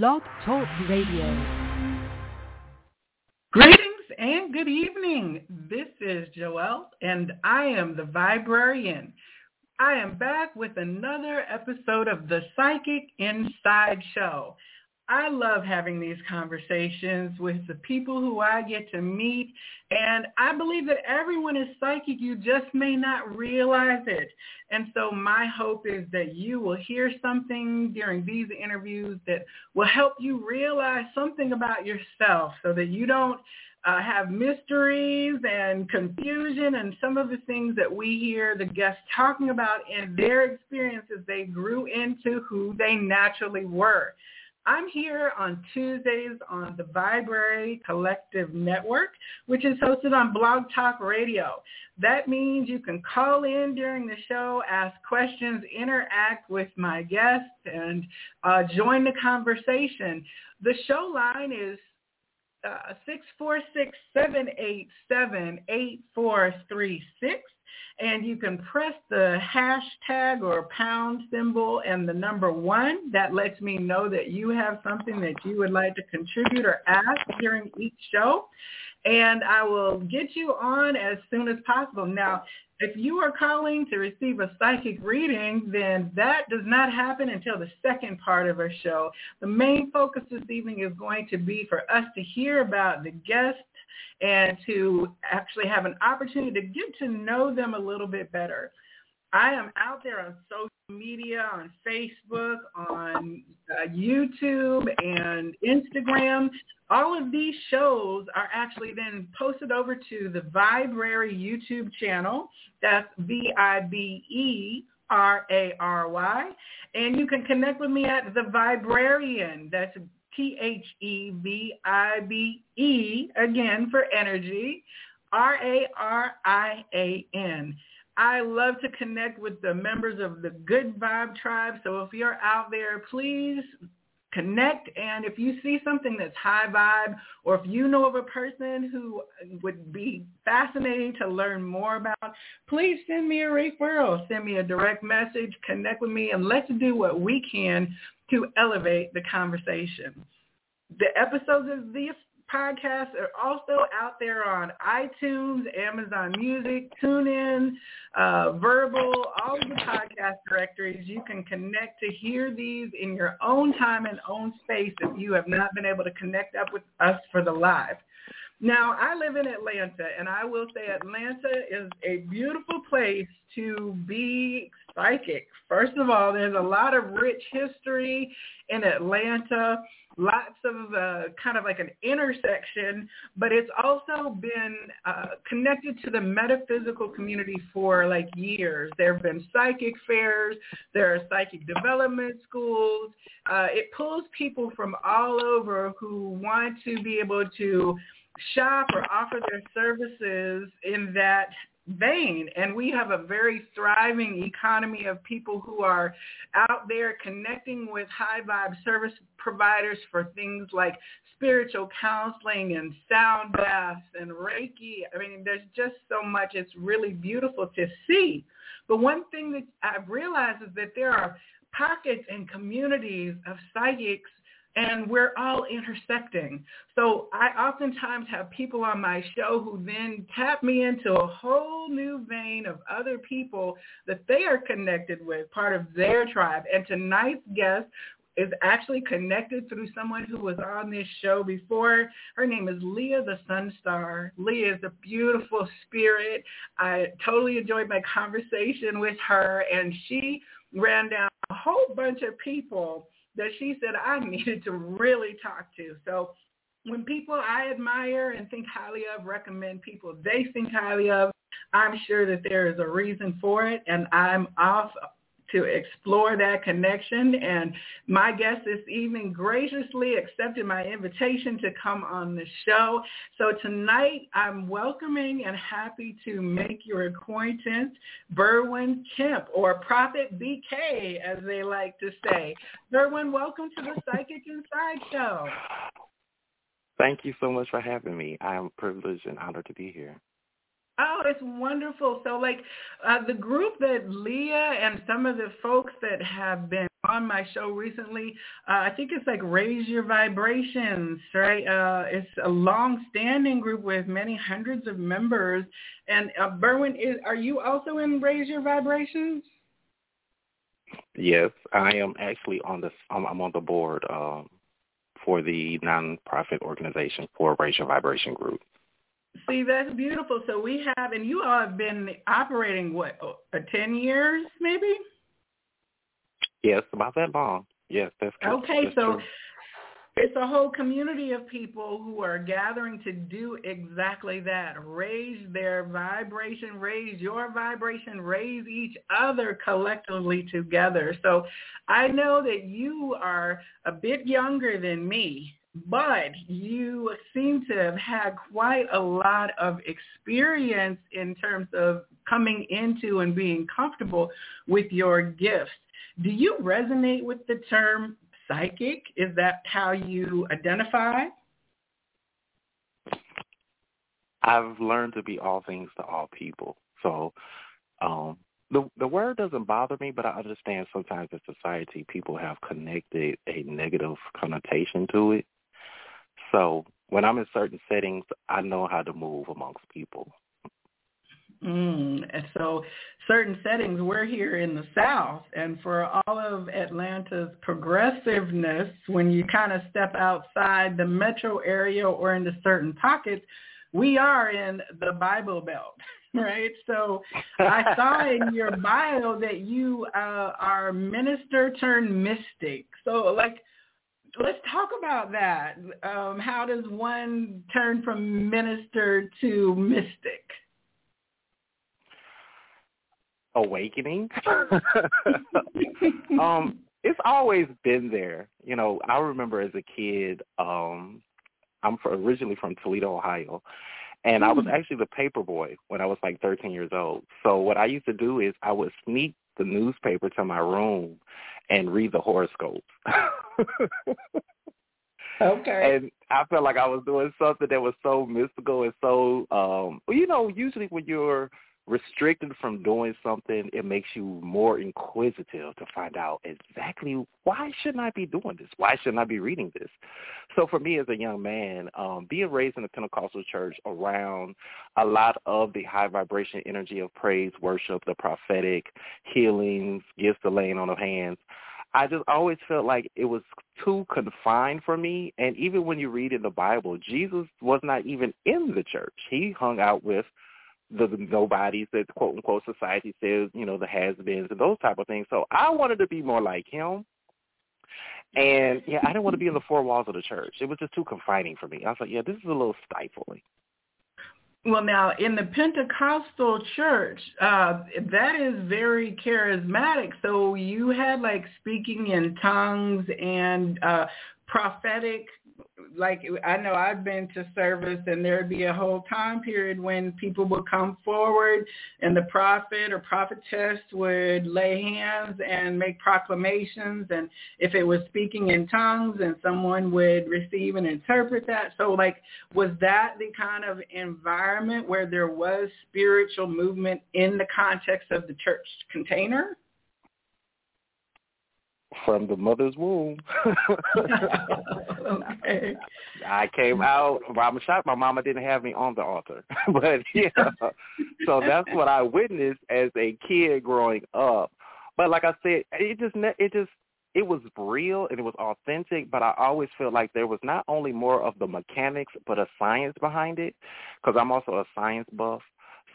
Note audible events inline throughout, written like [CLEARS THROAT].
Blog Talk Radio. Greetings and good evening. This is Joelle and I am the Viberarian. I am back with another episode of the Psychic Inside Show. I love having these conversations with the people who I get to meet. And I believe that everyone is psychic. You just may not realize it. And so my hope is that you will hear something during these interviews that will help you realize something about yourself so that you don't uh, have mysteries and confusion and some of the things that we hear the guests talking about in their experiences they grew into who they naturally were. I'm here on Tuesdays on the Viberary Collective Network, which is hosted on Blog Talk Radio. That means you can call in during the show, ask questions, interact with my guests, and uh, join the conversation. The show line is uh, 646-787-8436 and you can press the hashtag or pound symbol and the number one. That lets me know that you have something that you would like to contribute or ask during each show. And I will get you on as soon as possible. Now, if you are calling to receive a psychic reading, then that does not happen until the second part of our show. The main focus this evening is going to be for us to hear about the guest and to actually have an opportunity to get to know them a little bit better. I am out there on social media, on Facebook, on uh, YouTube and Instagram. All of these shows are actually then posted over to the Viberary YouTube channel. That's V-I-B-E R-A-R-Y. And you can connect with me at The Viberarian. That's T-H-E-V-I-B-E, again for energy, R-A-R-I-A-N. I love to connect with the members of the Good Vibe Tribe. So if you're out there, please connect. And if you see something that's high vibe, or if you know of a person who would be fascinating to learn more about, please send me a referral. Send me a direct message, connect with me, and let's do what we can to elevate the conversation. The episodes of this podcast are also out there on iTunes, Amazon Music, TuneIn, uh, Verbal, all the podcast directories. You can connect to hear these in your own time and own space if you have not been able to connect up with us for the live. Now, I live in Atlanta, and I will say Atlanta is a beautiful place to be psychic. First of all, there's a lot of rich history in Atlanta, lots of uh, kind of like an intersection, but it's also been uh, connected to the metaphysical community for like years. There have been psychic fairs, there are psychic development schools. Uh, it pulls people from all over who want to be able to shop or offer their services in that vein. And we have a very thriving economy of people who are out there connecting with high vibe service providers for things like spiritual counseling and sound baths and Reiki. I mean, there's just so much. It's really beautiful to see. But one thing that I've realized is that there are pockets and communities of psychics and we're all intersecting. So I oftentimes have people on my show who then tap me into a whole new vein of other people that they are connected with, part of their tribe. And tonight's guest is actually connected through someone who was on this show before. Her name is Leah the Sun Star. Leah is a beautiful spirit. I totally enjoyed my conversation with her and she ran down a whole bunch of people that she said I [LAUGHS] needed to really talk to. So when people I admire and think highly of recommend people they think highly of, I'm sure that there is a reason for it, and I'm off to explore that connection. And my guest this evening graciously accepted my invitation to come on the show. So tonight I'm welcoming and happy to make your acquaintance, Berwyn Kemp, or Prophet BK, as they like to say. Berwyn, welcome to the Psychic Inside Show. Thank you so much for having me. I am privileged and honored to be here. Oh, it's wonderful. So like uh, the group that Leah and some of the folks that have been on my show recently. Uh, I think it's like Raise Your Vibrations, right? Uh, it's a long-standing group with many hundreds of members. And uh, Berwyn, is, are you also in Raise Your Vibrations? Yes, I am actually on the I'm, I'm on the board um, for the nonprofit organization for Raise Your Vibration Group. See, that's beautiful. So we have, and you all have been operating what, uh, ten years, maybe? Yes, about that long. Yes, that's true. Okay, that's so true. it's a whole community of people who are gathering to do exactly that. Raise their vibration, raise your vibration, raise each other collectively together. So I know that you are a bit younger than me, but you seem to have had quite a lot of experience in terms of coming into and being comfortable with your gifts. Do you resonate with the term psychic? Is that how you identify? I've learned to be all things to all people. So um the the word doesn't bother me, but I understand sometimes in society people have connected a negative connotation to it. So when I'm in certain settings, I know how to move amongst people. Mm, and so certain settings, we're here in the South, and for all of Atlanta's progressiveness, when you kind of step outside the metro area or into certain pockets, we are in the Bible Belt, [LAUGHS] right? So I saw in your [LAUGHS] bio that you uh, are minister turned mystic. So like, let's talk about that. Um, how does one turn from minister to mystic? awakening. [LAUGHS] um, it's always been there. You know, I remember as a kid, um, I'm from, originally from Toledo, Ohio, and I was Hmm. actually the paper boy when I was like 13 years old. So what I used to do is I would sneak the newspaper to my room and read the horoscopes. [LAUGHS] Okay. and I felt like I was doing something that was so mystical and so um you know, usually when you're restricted from doing something, it makes you more inquisitive to find out exactly why shouldn't I be doing this? Why shouldn't I be reading this? So for me as a young man, um, being raised in a Pentecostal church around a lot of the high vibration energy of praise, worship, the prophetic, healings, gifts, the laying on of hands, I just always felt like it was too confined for me. And even when you read in the Bible, Jesus was not even in the church. He hung out with the, the nobodies that quote unquote society says, you know, the has beens and those type of things. So I wanted to be more like him. And yeah, I didn't want to be in the four walls of the church. It was just too confining for me. I was like, yeah, this is a little stifling. Well, now in the Pentecostal church, uh, that is very charismatic. So you had like speaking in tongues and uh, prophetic. Like I know I've been to service, and there'd be a whole time period when people would come forward, and the prophet or prophetess would lay hands and make proclamations, and if it was speaking in tongues, and someone would receive and interpret that. So like was that the kind of environment where there was spiritual movement in the context of the church container? From the mother's womb. [LAUGHS] okay. I came out. I'm shocked my mama didn't have me on the altar, [LAUGHS] but yeah. So that's what I witnessed as a kid growing up. But like I said, it just it just it was real and it was authentic. But I always felt like there was not only more of the mechanics, but a science behind it, because I'm also a science buff.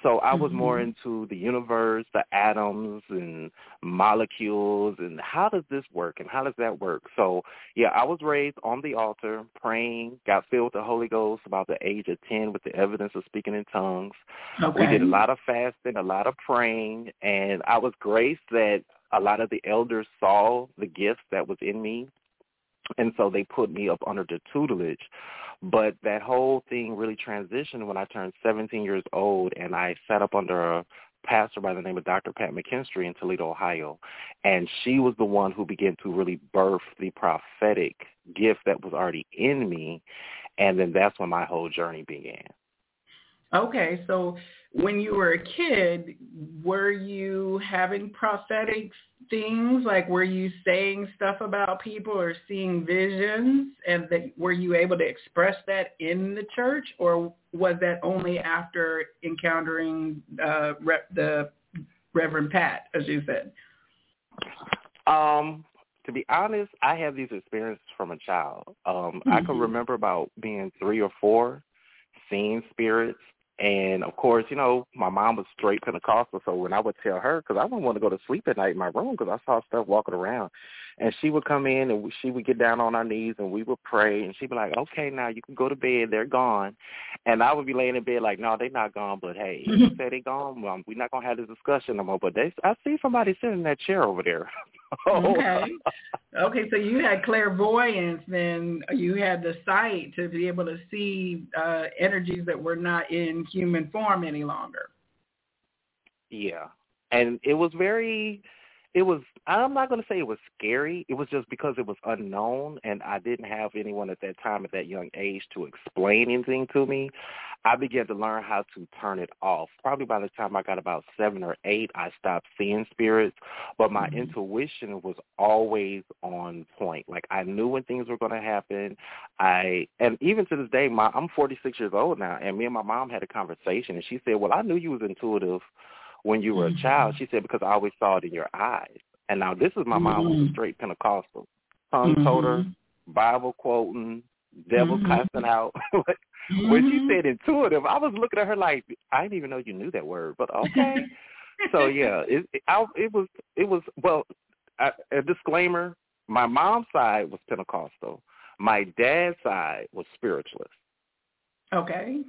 So I was more Mhm. into the universe, the atoms and molecules and how does this work and how does that work? So yeah, I was raised on the altar, praying, got filled with the Holy Ghost about the age of 10 with the evidence of speaking in tongues. Okay. We did a lot of fasting, a lot of praying, and I was graced that a lot of the elders saw the gifts that was in me. And so they put me up under the tutelage. But that whole thing really transitioned when I turned 17 years old and I sat up under a pastor by the name of Dr. Pat McKinstry in Toledo, Ohio. And she was the one who began to really birth the prophetic gift that was already in me. And then that's when my whole journey began. Okay, so when you were a kid, were you having prophetic things? Like were you saying stuff about people or seeing visions and that were you able to express that in the church or was that only after encountering uh, the Reverend Pat, as you said? Um, to be honest, I have these experiences from a child. Um, mm-hmm. I can mm-hmm. remember about being three or four, seeing spirits, and of course, you know, my mom was straight Pentecostal, so when I would tell her, because I wouldn't want to go to sleep at night in my room because I saw stuff walking around, and she would come in and she would get down on our knees and we would pray, and she'd be like, "Okay, now you can go to bed. They're gone," and I would be laying in bed like, "No, they're not gone, but hey, you [LAUGHS] said they're gone. Well, we're not gonna have this discussion no more." But they, I see somebody sitting in that chair over there. [LAUGHS] okay. [LAUGHS] Okay, so you had clairvoyance, then you had the sight to be able to see uh, energies that were not in human form any longer. Yeah, and it was very it was I'm not going to say it was scary. It was just because it was unknown and I didn't have anyone at that time at that young age to explain anything to me. I began to learn how to turn it off. Probably by the time I got about 7 or 8, I stopped seeing spirits, but my mm-hmm. intuition was always on point. Like I knew when things were going to happen. I and even to this day my I'm 46 years old now and me and my mom had a conversation and she said, "Well, I knew you was intuitive when you were mm-hmm. a child. She said, because I always saw it in your eyes. And now this is my mom mm-hmm. who's straight Pentecostal. Tongue mm-hmm. Bible quoting, devil mm-hmm. casting out. [LAUGHS] when she mm-hmm. said intuitive, I was looking at her like, I didn't even know you knew that word, but okay. so yeah, [LAUGHS] it, it, I, it was, it was, well, I, a disclaimer, my mom's side was Pentecostal. My dad's side was spiritualist. Okay.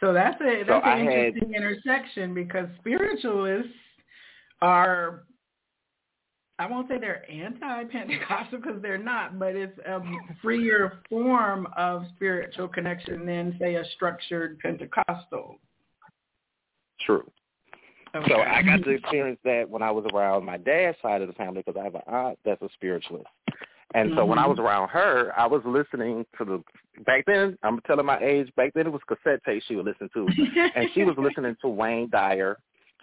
So that's a that's so an interesting had, intersection because spiritualists are I won't say they're anti-Pentecostal because they're not, but it's a freer form of spiritual connection than say a structured Pentecostal. True. Okay. So I got to experience that when I was around my dad's side of the family because I have an aunt that's a spiritualist. And mm-hmm. so when I was mm-hmm. around her, I was listening to the back then. I'm telling my age. Back then, it was cassette tapes she would listen to, and she was [LAUGHS] listening to Wayne Dyer.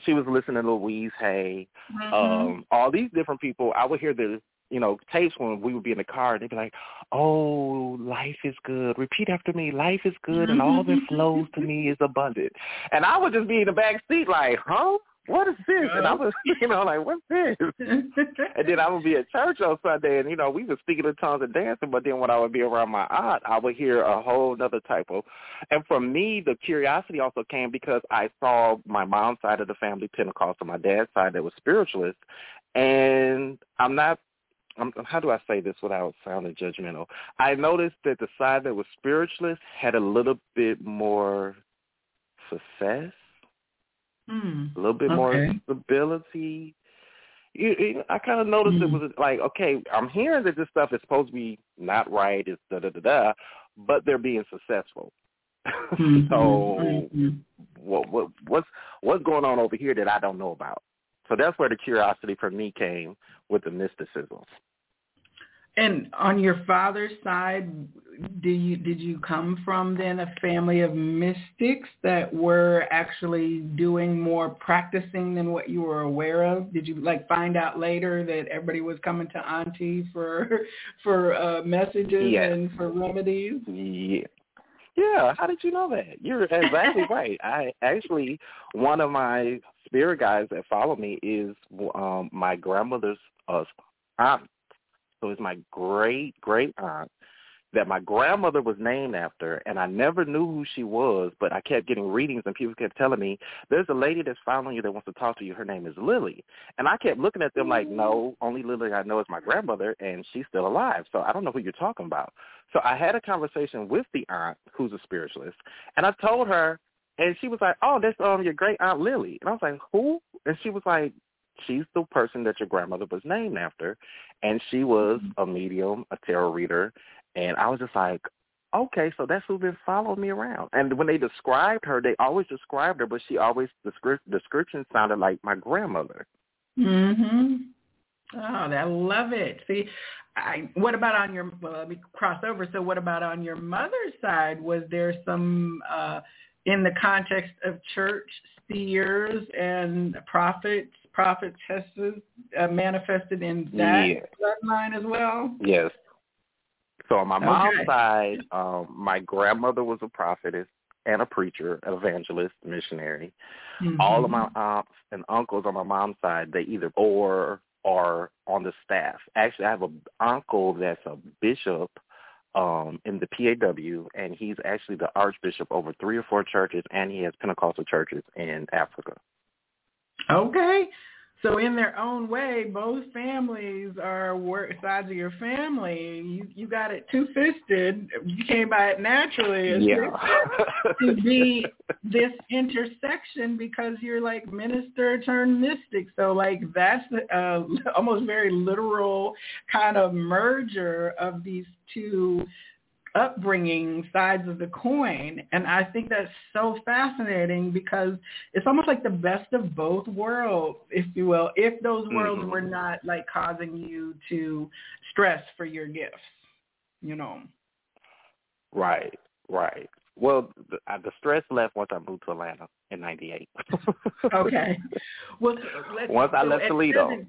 She was listening to Louise Hay, mm-hmm. um, all these different people. I would hear the you know tapes when we would be in the car. They'd be like, "Oh, life is good. Repeat after me. Life is good, and all that flows to me is abundant." And I would just be in the back seat like, "Huh." What is this? And I was, [LAUGHS] you know, like, what's this? [LAUGHS] and then I would be at church on Sunday, and you know, we were speaking in tongues and dancing. But then when I would be around my aunt, I would hear a whole other type of. And for me, the curiosity also came because I saw my mom's side of the family Pentecostal, my dad's side that was spiritualist, and I'm not. I'm, how do I say this without sounding judgmental? I noticed that the side that was spiritualist had a little bit more success Mm, a little bit okay. more stability. You, you, I kind of noticed mm. it was like, okay, I'm hearing that this stuff is supposed to be not right, it's da da da da, but they're being successful. Mm-hmm. [LAUGHS] so mm-hmm. what what what's what's going on over here that I don't know about? So that's where the curiosity for me came with the mysticism. And on your father's side, do you did you come from then a family of mystics that were actually doing more practicing than what you were aware of? Did you like find out later that everybody was coming to Auntie for [LAUGHS] for uh, messages yes. and for remedies? Yeah. Yeah, how did you know that? You're exactly [LAUGHS] right. I actually one of my spirit guides that follow me is um my grandmother's uh, aunt so it's my great great aunt that my grandmother was named after, and I never knew who she was, but I kept getting readings, and people kept telling me, there's a lady that's following you that wants to talk to you. Her name is Lily. And I kept looking at them like, no, only Lily I know is my grandmother, and she's still alive, so I don't know who you're talking about. So I had a conversation with the aunt, who's a spiritualist, and I told her, and she was like, oh, that's um your great aunt Lily. And I was like, who? And she was like, she's the person that your grandmother was named after, and she was mm-hmm. a medium, a tarot reader, and I was just like, okay, so that's who's been following me around. And when they described her, they always described her, but she always the description sounded like my grandmother. Mhm. Oh, I love it. See, I, what about on your? Well, let me cross over. So, what about on your mother's side? Was there some uh in the context of church, seers and prophets, prophetesses uh, manifested in that Yes. bloodline as well? Yes. So on my mom's side, um, my grandmother was a prophetess and a preacher, evangelist, missionary. All of my Mhm. aunts and uncles on my mom's side, they either or are on the staff. Actually, I have an uncle that's a bishop um, in the PAW, and he's actually the archbishop over three or four churches, and he has Pentecostal churches in Africa. Okay. So in their own way, both families are work sides of your family. You you got it two fisted. You came by it naturally. It's to be this intersection because you're like minister turned mystic. So like that's uh, [LAUGHS] almost very literal kind of merger of these two upbringing sides of the coin. And I think that's so fascinating because it's almost like the best of both worlds, if you will, if those worlds Mhm. were not like causing you to stress for your gifts, you know. Right, right. Well, the, uh, the stress left once I moved to Atlanta in '98. [LAUGHS] Okay. Well, let's, Once I left Toledo.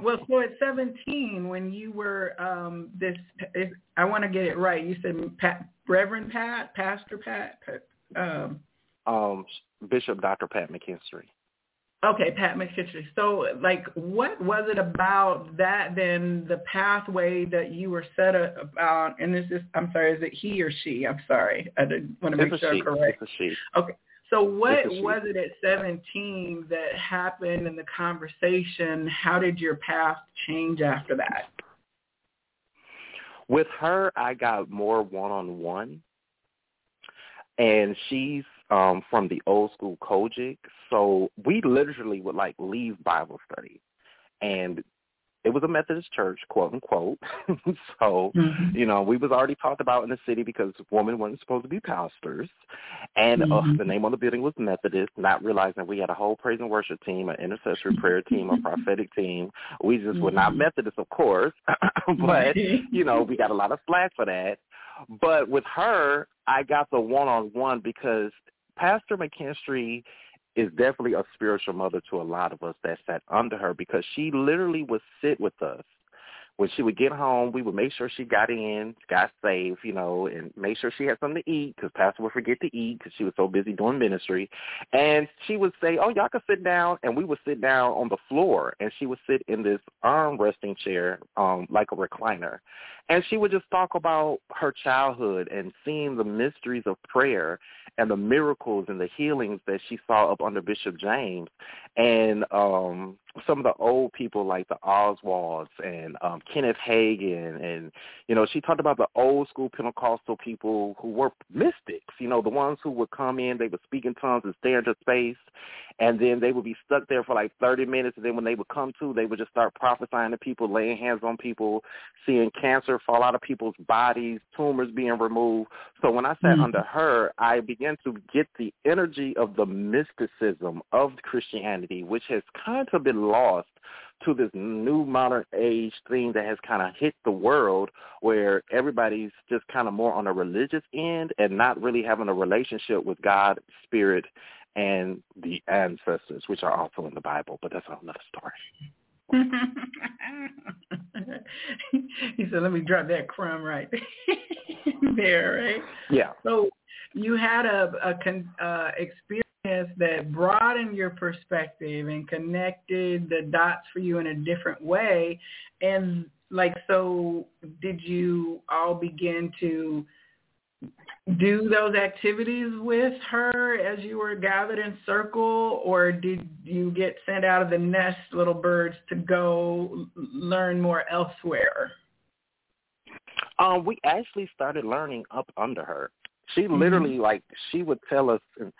Well, so at 17, when you were um, this, if, I want to get it right. You said Pat, Reverend Pat, Pastor Pat. Pat um, um, Bishop Dr. Pat McKinstry. okay, Pat McKitchery. So, like, what was it about that then? The pathway that you were set about, and this is, I'm sorry, is it he or she? I'm sorry, I didn't want to make It's sure. I'm correct. It's a she. Okay. So what It's a she. was it at 17 that happened in the conversation? How did your path change after that? With her, I got more one-on-one, and she's um, from the old school COGIC, so we literally would like leave Bible study, and it was a Methodist church, quote unquote. [LAUGHS] so you know, we was already talked about in the city because women weren't supposed to be pastors. And uh, Mhm. the name on the building was Methodist, not realizing we had a whole praise and worship team, an intercessory prayer team, a prophetic team. We just were not Mhm. Methodist, of course, [LAUGHS] but, [LAUGHS] you know, we got a lot of slack for that. But with her, I got the one-on-one because Pastor McKinstry is definitely a spiritual mother to a lot of us that sat under her because she literally would sit with us. When she would get home, we would make sure she got in, got safe, you know, and make sure she had something to eat because Pastor would forget to eat because she was so busy doing ministry. And she would say, oh, y'all can sit down. And we would sit down on the floor and she would sit in this arm resting chair um, like a recliner. And she would just talk about her childhood and seeing the mysteries of prayer and the miracles and the healings that she saw up under Bishop James and um some of the old people like the Oswalds and um Kenneth Hagin and you know she talked about the old school Pentecostal people who were mystics you know the ones who would come in they would speak in tongues and stare into space and then they would be stuck there for like 30 minutes and then when they would come to they would just start prophesying to people laying hands on people seeing cancer fall out of people's bodies tumors being removed so when I sat Mhm. under her I began to get the energy of the mysticism of Christianity which has kind of been lost to this new modern age thing that has kind of hit the world where everybody's just kind of more on a religious end and not really having a relationship with God, spirit, and the ancestors, which are also in the Bible, but that's another story. [LAUGHS] he said, let me drop that crumb right [LAUGHS] there, right? Yeah. So you had a, a con, uh, experience that broadened your perspective and connected the dots for you in a different way. And like, so did you all begin to do those activities with her as you were gathered in circle or did you get sent out of the nest little birds to go learn more elsewhere Um, we actually started learning up under her. She Mhm. literally, like, she would tell us, and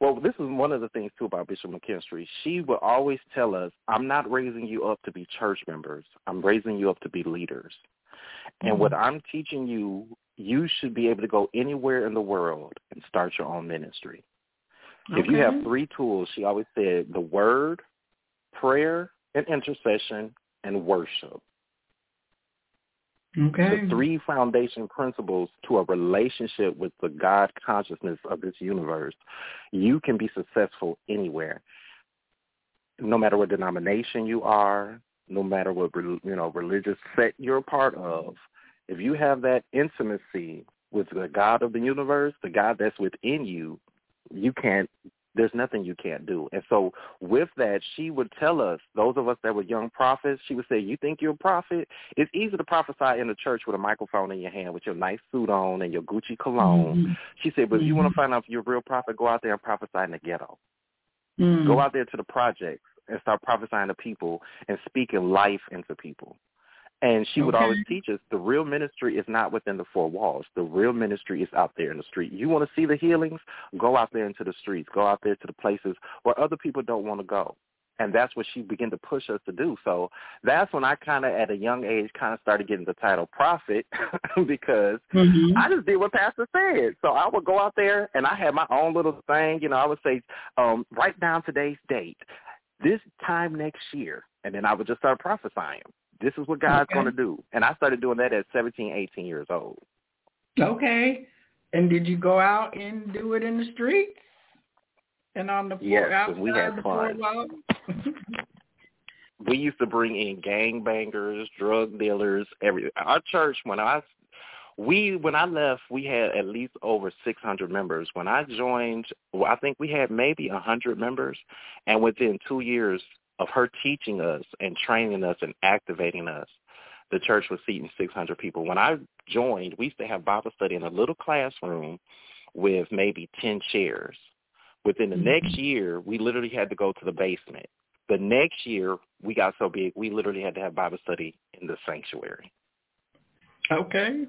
well, this is one of the things too about Bishop McKinstry. She would always tell us, "I'm not raising you up to be church members. I'm raising you up to be leaders." And what I'm teaching you, you should be able to go anywhere in the world and start your own ministry. If you have three tools, she always said the word, prayer, and intercession, and worship. Okay. The three foundation principles to a relationship with the God consciousness of this universe. You can be successful anywhere, no matter what denomination you are, no matter what you know religious sect you're a part of. If you have that intimacy with the God of the universe, the God that's within you, you can't there's nothing you can't do. And so with that, she would tell us, those of us that were young prophets, she would say, you think you're a prophet? It's easy to prophesy in the church with a microphone in your hand with your nice suit on and your Gucci cologne. Mm-hmm. She said, but mm-hmm. if you want to find out if you're a real prophet, go out there and prophesy in the ghetto. Mm-hmm. Go out there to the projects and start prophesying to people and speaking life into people. And she would always teach us the real ministry is not within the four walls. The real ministry is out there in the street. You want to see the healings? Go out there into the streets. Go out there to the places where other people don't want to go. And that's what she began to push us to do. So that's when I kind of, at a young age, kind of started getting the title prophet [LAUGHS] because mm-hmm. I just did what Pastor said. So I would go out there and I had my own little thing. You know, I would say, um, write down today's date, this time next year. And then I would just start prophesying. This is what God's okay. going to do. And I started doing that at 17, 18 years old. Okay. And did you go out and do it in the streets? And on the floor, yes, outside we had fun. [LAUGHS] we used to bring in gang bangers, drug dealers, every our church when I we when I left, we had at least over 600 members. When I joined, well, I think we had maybe 100 members, and within 2 years, of her teaching us and training us and activating us, the church was seating 600 people. When I joined, we used to have Bible study in a little classroom with maybe 10 chairs. Within the mm-hmm. next year, we literally had to go to the basement. The next year, we got so big, we literally had to have Bible study in the sanctuary. Okay.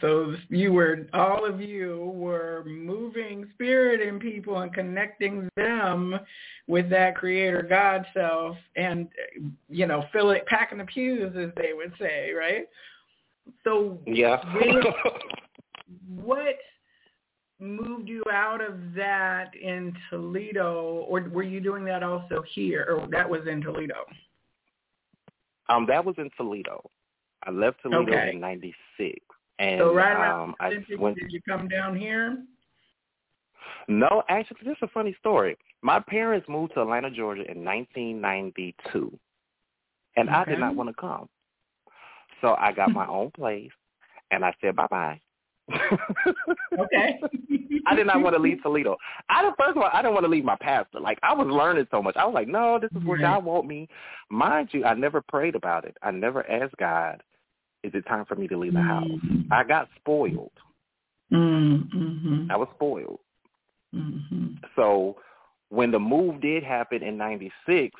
So you were, all of you were moving spirit in people and connecting them with that creator God self and, you know, fill it, packing the pews as they would say, right? So yeah. [LAUGHS] what moved you out of that in Toledo or were you doing that also here or that was in Toledo? Um, that was in Toledo. I left Toledo okay. in 96. And so right around um, I went, did you come down here? No, actually, this is a funny story. My parents moved to Atlanta, Georgia in 1992, and okay. I did not want to come. So I got my [LAUGHS] own place, and I said bye-bye. okay. [LAUGHS] I did not want to leave Toledo. I first of all, I didn't want to leave my pastor. Like I was learning so much. I was like, no, this is where God want me. Mind you, I never prayed about it. I never asked God is it time for me to leave the house? Mm-hmm. I got spoiled. Mm-hmm. I was spoiled. Mm-hmm. So when the move did happen in 96,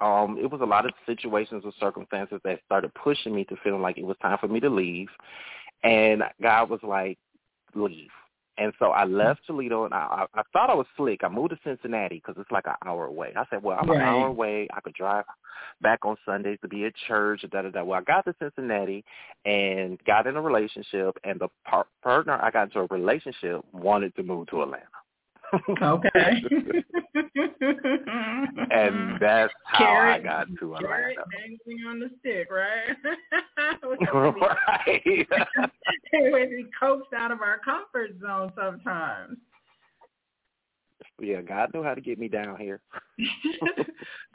um, it was a lot of situations or circumstances that started pushing me to feeling like it was time for me to leave. And God was like, leave. And so I mm-hmm. left Toledo, and I, I, I thought I was slick. I moved to Cincinnati because it's like an hour away. I said, well, I'm right. an hour away. I could drive back on Sundays to be at church, da da da. Well, I got to Cincinnati and got in a relationship, and the par- partner I got into a relationship wanted to move to Atlanta okay. [LAUGHS] and that's how Carrot, I got to Atlanta. Carrot dangling on the stick, right? [LAUGHS] [LAUGHS] right. we be coaxed out of our comfort zone sometimes. Yeah, God knew how to get me down here.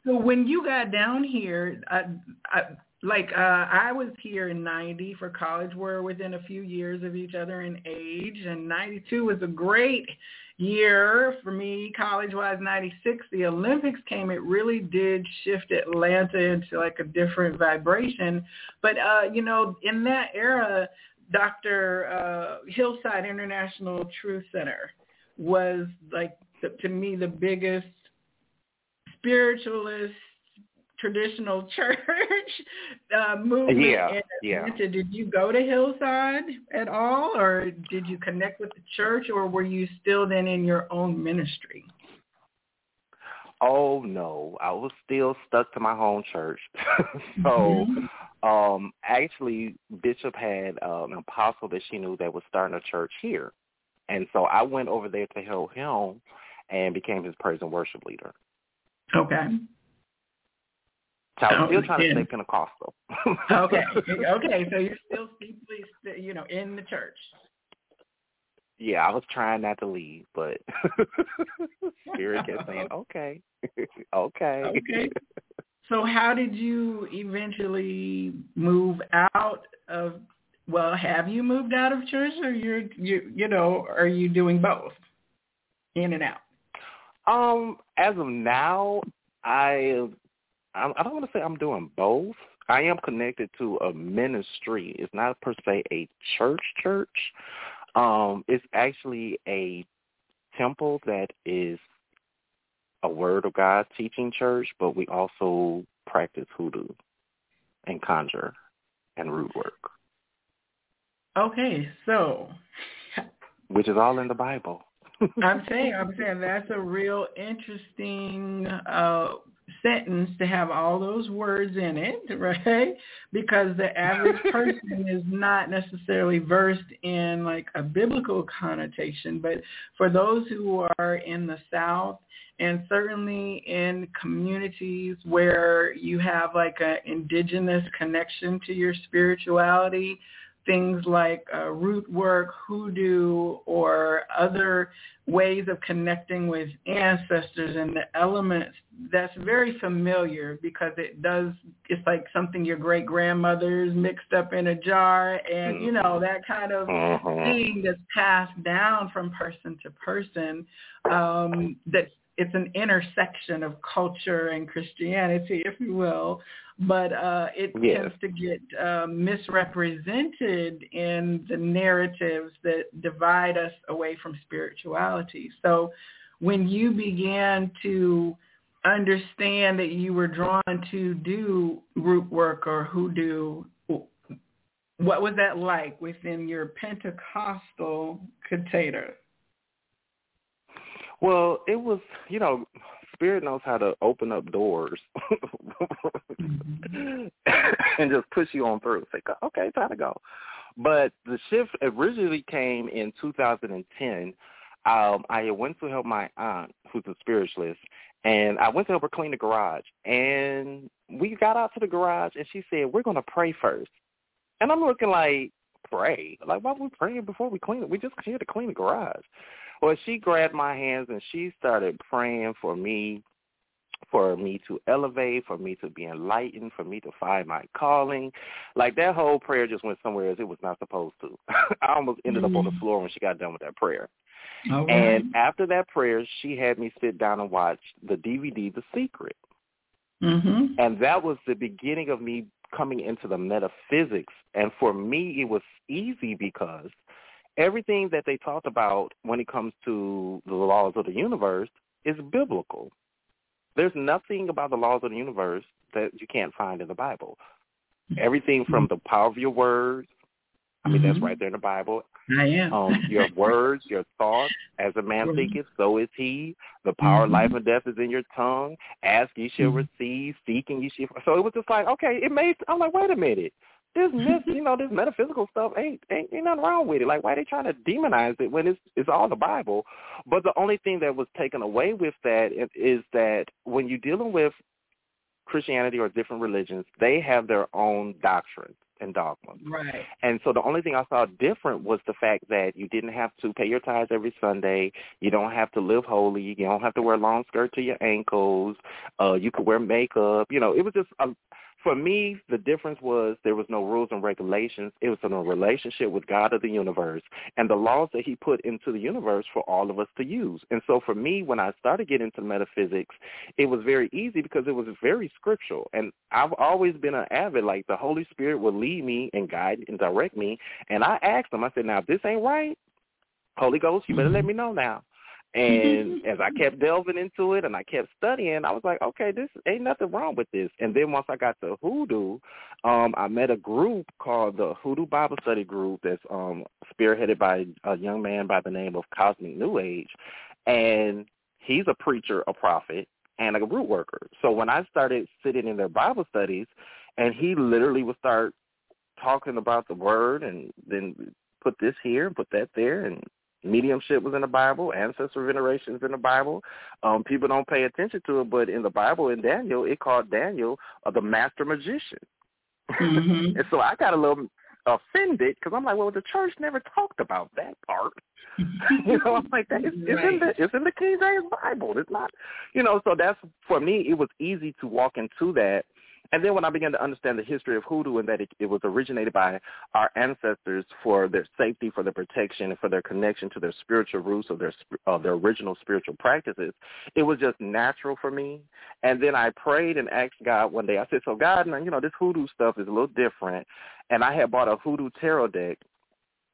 so when you got down here, I, I, like uh I was here in 90 for college. We're within a few years of each other in age and 92 was a great year for me college-wise 96 the Olympics came it really did shift Atlanta into like a different vibration but uh you know in that era Dr. Uh Hillside International Truth Center was like the, to me the biggest spiritualist traditional [LAUGHS] church uh, movement yeah, yeah. Did you go to Hillside at all, or did you connect with the church, or were you still then in your own ministry? Oh no, I was still stuck to my home church. [LAUGHS] so, mm-hmm. um, actually, Bishop had uh, an apostle that she knew that was starting a church here, and so I went over there to help him and became his praise and worship leader. Okay. So I'm still trying to stay Pentecostal. [LAUGHS] okay, [LAUGHS] okay. So you're still deeply, you know, in the church. Yeah, I was trying not to leave, but [LAUGHS] Spirit kept saying, "Okay, okay." Okay. So how did you eventually move out of? Well, have you moved out of church, or you're you you know, are you doing both, in and out? Um, as of now, I I don't want to say I'm doing both. I am connected to a ministry. It's not per se a church church. Um, it's actually a temple that is a Word of God teaching church, but we also practice hoodoo and conjure and root work. Okay, so which is all in the Bible. I'm [LAUGHS] saying, I'm saying that's a real interesting uh, sentence to have all those words in it, [LAUGHS] right? Because the average [LAUGHS] person is not necessarily versed in like a biblical connotation, but for those who are in the South and certainly in communities where you have like an indigenous connection to your spirituality, things like uh, root work, hoodoo, or other ways of connecting with ancestors and the elements that's very familiar because it does it's like something your great grandmother's mixed up in a jar and you know that kind of uh-huh. thing that's passed down from person to person um that it's an intersection of culture and Christianity, if you will, but uh, it yes. tends to get uh, misrepresented in the narratives that divide us away from spirituality. So when you began to understand that you were drawn to do root work or hoodoo, what was that like within your Pentecostal container? Well, it was, you know, spirit knows how to open up doors mm-hmm. [LAUGHS] and just push you on through. Say, okay, time to go. But the shift originally came in 2010. Um, I went to help my aunt, who's a spiritualist, and I went to help her clean the garage. And we got out to the garage, and she said, "We're going to pray first. And I'm looking like, "Pray? Like, why are we praying before we clean it? We just here to clean the garage." Well, she grabbed my hands and she started praying for me, for me to elevate, for me to be enlightened, for me to find my calling. Like that whole prayer just went somewhere as it was not supposed to. [LAUGHS] I almost ended mm-hmm. up on the mm. floor when she got done with that prayer. Right. And after that prayer, she had me sit down and watch the DVD The Secret. Mm-hmm. And that was the beginning of me coming into the metaphysics. And for me, it was easy because everything that they talked about when it comes to the laws of the universe is biblical. There's nothing about the laws of the universe that you can't find in the Bible. Everything from the power of your words, I mean, mm-hmm. that's right there in the Bible. I am. um, your [LAUGHS] words, your thoughts, as a man thinketh, so is he. The power mm-hmm. of life and death is in your tongue. Ask, ye shall mm-hmm. receive. Seek, and ye shall. So it was just like, okay, it made. I'm like, wait a minute this myth, you know, this metaphysical stuff ain't ain't, ain't nothing wrong with it. Like, why are they trying to demonize it when it's it's all the Bible? But the only thing that was taken away with that is that when you're dealing with Christianity or different religions, they have their own doctrine and dogma. Right. And so the only thing I saw different was the fact that you didn't have to pay your tithes every Sunday. You don't have to live holy. You don't have to wear a long skirt to your ankles. Uh, you could wear makeup. You know, it was just a, for me, the difference was there was no rules and regulations. It was in a relationship with God of the universe and the laws that he put into the universe for all of us to use. And so for me, when I started getting into metaphysics, it was very easy because it was very scriptural. And I've always been an avid, like the Holy Spirit will lead me and guide and direct me. And I asked him, I said, now, if this ain't right, Holy Ghost, you better let mm-hmm. me know now. And [LAUGHS] as I kept delving into it and I kept studying, I was like, okay, this ain't nothing wrong with this. And then once I got to Hoodoo, um, I met a group called the Hoodoo Bible Study Group that's um, spearheaded by a young man by the name of Cosmic New Age. And he's a preacher, a prophet, and a root worker. So when I started sitting in their Bible studies, and he literally would start talking about the word and then put this here and put that there and Mediumship was in the Bible. Ancestor veneration is in the Bible. Um, people don't pay attention to it, but in the Bible, in Daniel, it called Daniel uh, the master magician. Mm-hmm. [LAUGHS] and so I got a little offended because I'm like, well, the church never talked about that part. [LAUGHS] you know, I'm like, that is, [LAUGHS] it's in the it's in the King James Bible. It's not, you know. So that's for me. It was easy to walk into that and then when I began to understand the history of hoodoo and that it, it was originated by our ancestors for their safety, for their protection, and for their connection to their spiritual roots of their uh, their original spiritual practices, it was just natural for me. And then I prayed and asked God one day. I said, "So God, you know, this hoodoo stuff is a little different." And I had bought a hoodoo tarot deck,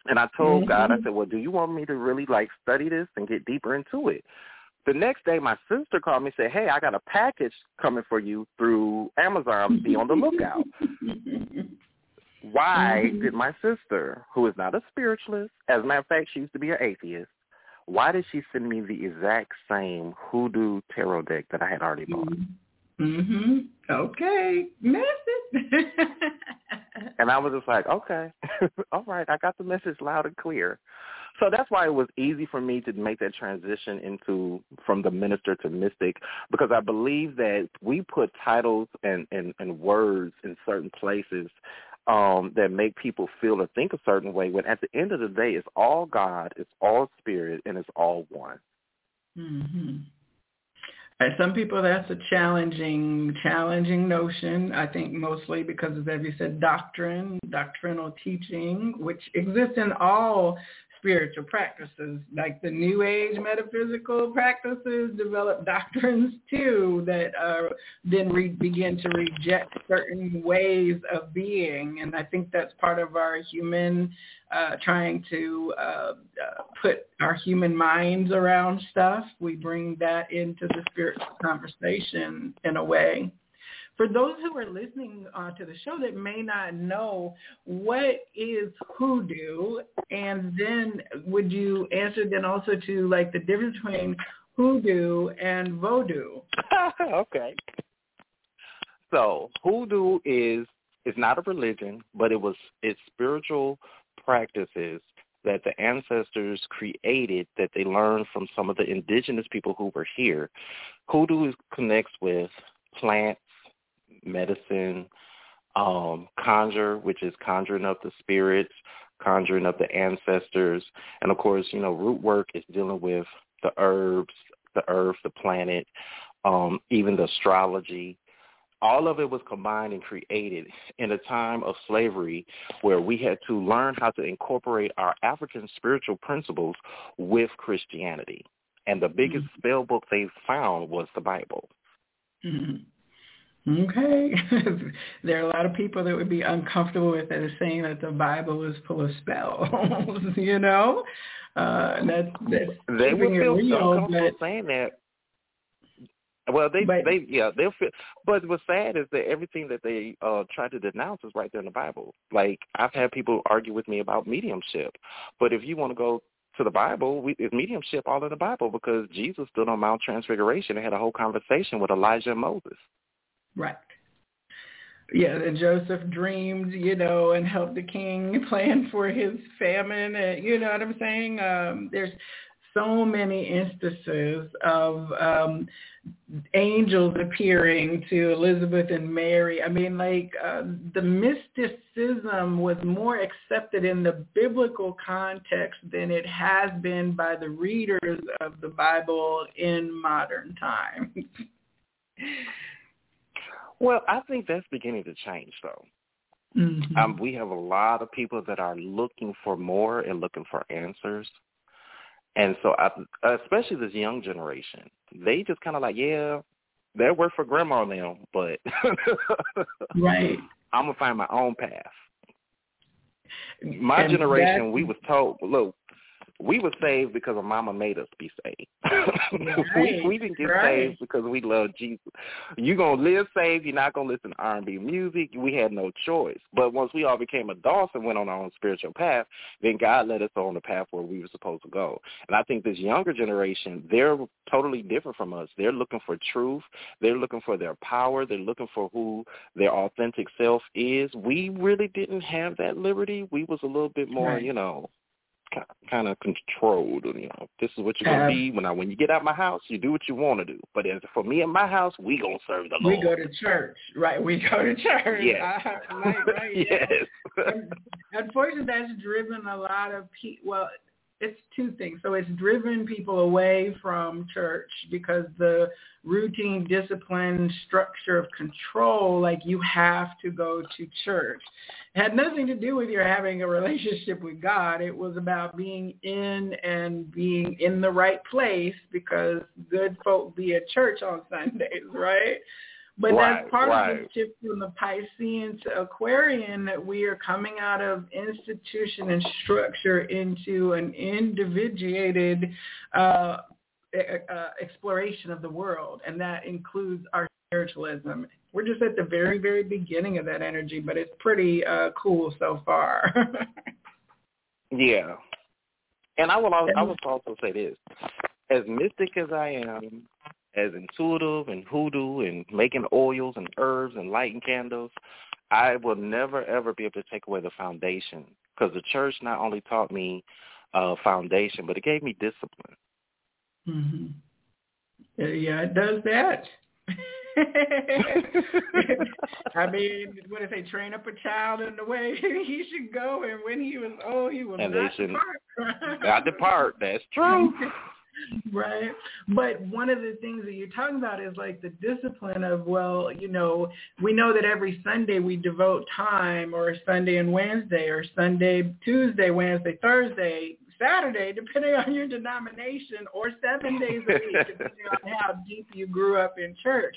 and I told mm-hmm. God, I said, "Well, do you want me to really like study this and get deeper into it?" The next day, my sister called me and said, hey, I got a package coming for you through Amazon. Be on the lookout. [LAUGHS] Why mm-hmm. did my sister, who is not a spiritualist, as a matter of fact, she used to be an atheist, why did she send me the exact same hoodoo tarot deck that I had already bought? Mm-hmm. Okay. Message. [LAUGHS] and I was just like, okay, [LAUGHS] all right, I got the message loud and clear. So that's why it was easy for me to make that transition into from the minister to mystic because I believe that we put titles and, and, and words in certain places um, that make people feel or think a certain way when at the end of the day it's all God, it's all spirit, and it's all one. Mm-hmm. And some people that's a challenging, challenging notion. I think mostly because as you said, doctrine, doctrinal teaching, which exists in all spiritual practices, like the New Age metaphysical practices, develop doctrines [LAUGHS] too that uh, then re- begin to reject certain ways of being. And I think that's part of our human uh, trying to uh, uh, put our human minds around stuff. We bring that into the spiritual conversation in a way for those who are listening uh, to the show that may not know what is hoodoo, and then would you answer then also to like the difference between hoodoo and voodoo? [LAUGHS] okay. So hoodoo is is not a religion, but it was it's spiritual practices that the ancestors created that they learned from some of the indigenous people who were here. Hoodoo connects with plants, medicine, um, conjure, which is conjuring up the spirits, conjuring up the ancestors, and of course, you know, root work is dealing with the herbs, the earth, the planet, um, even the astrology. All of it was combined and created in a time of slavery where we had to learn how to incorporate our African spiritual principles with Christianity. And the biggest mm-hmm. spell book they found was the Bible. Mm-hmm. Okay. [LAUGHS] there are a lot of people that would be uncomfortable with it saying that the Bible is full of spells, [LAUGHS] you know? Uh, that's, that's they would feel real, uncomfortable but, saying that. Well, they but, they yeah they'll feel. But what's sad is that everything that they uh try to denounce is right there in the Bible. Like I've had people argue with me about mediumship, but if you want to go to the Bible, we, it's mediumship all in the Bible because Jesus stood on Mount Transfiguration and had a whole conversation with Elijah and Moses. Right. Yeah, and Joseph dreamed, you know, and helped the king [LAUGHS] plan for his famine. And, you know what I'm saying? Um, there's so many instances of um, angels appearing to Elizabeth and Mary. I mean, like uh, the mysticism was more accepted in the biblical context than it has been by the readers of the Bible in modern times. [LAUGHS] Well, I think that's beginning to change, though. Mm-hmm. Um, we have a lot of people that are looking for more and looking for answers. And so, I, especially this young generation, they just kind of like, yeah, that worked for grandma now, but [LAUGHS] right, I'm gonna find my own path. My and generation, we was told, look, we were saved because our mama made us be saved. [LAUGHS] Right, we, we didn't get right. saved because we love Jesus. You're going to live saved. You're not going to listen to R&B music. We had no choice. But once we all became adults and went on our own spiritual path, then God led us on the path where we were supposed to go. And I think this younger generation, they're totally different from us. They're looking for truth. They're looking for their power. They're looking for who their authentic self is. We really didn't have that liberty. We was a little bit more, right. you know, kind of controlled. You know, this is what you're gonna be when I when you get out my house. You do what you want to do. But as for me and my house, we gonna serve the Lord. We go to church, right? We go to church. Yes. [LAUGHS] right, right, [LAUGHS] yes. yes. unfortunately, that's driven a lot of people. Well, it's two things. So it's driven people away from church because the routine, discipline, structure of control, like you have to go to church. It had nothing to do with your having a relationship with God. It was about being in and being in the right place because good folk be at church on Sundays, [LAUGHS] right? But right, that's part right. of the shift from the Piscean to Aquarian that we are coming out of institution and structure into an individuated uh, uh, exploration of the world, and that includes our spiritualism. We're just at the very, very beginning of that energy, but it's pretty uh, cool so far. [LAUGHS] yeah, and I will. I will also say this: as mystic as I am, as intuitive and hoodoo and making oils and herbs and lighting candles, I will never ever be able to take away the foundation because the church not only taught me uh, foundation, but it gave me discipline. Mm-hmm. Yeah, it does that. [LAUGHS] I mean, what if they train up a child in the way [LAUGHS] he should go, and when he was old, he will and not they depart. not depart. That's true. [LAUGHS] right. But one of the things that you're talking about is like the discipline of well you know we know that every sunday we devote time or sunday and wednesday or sunday tuesday wednesday thursday saturday depending on your denomination or seven days a week depending on [LAUGHS] how deep you grew up in church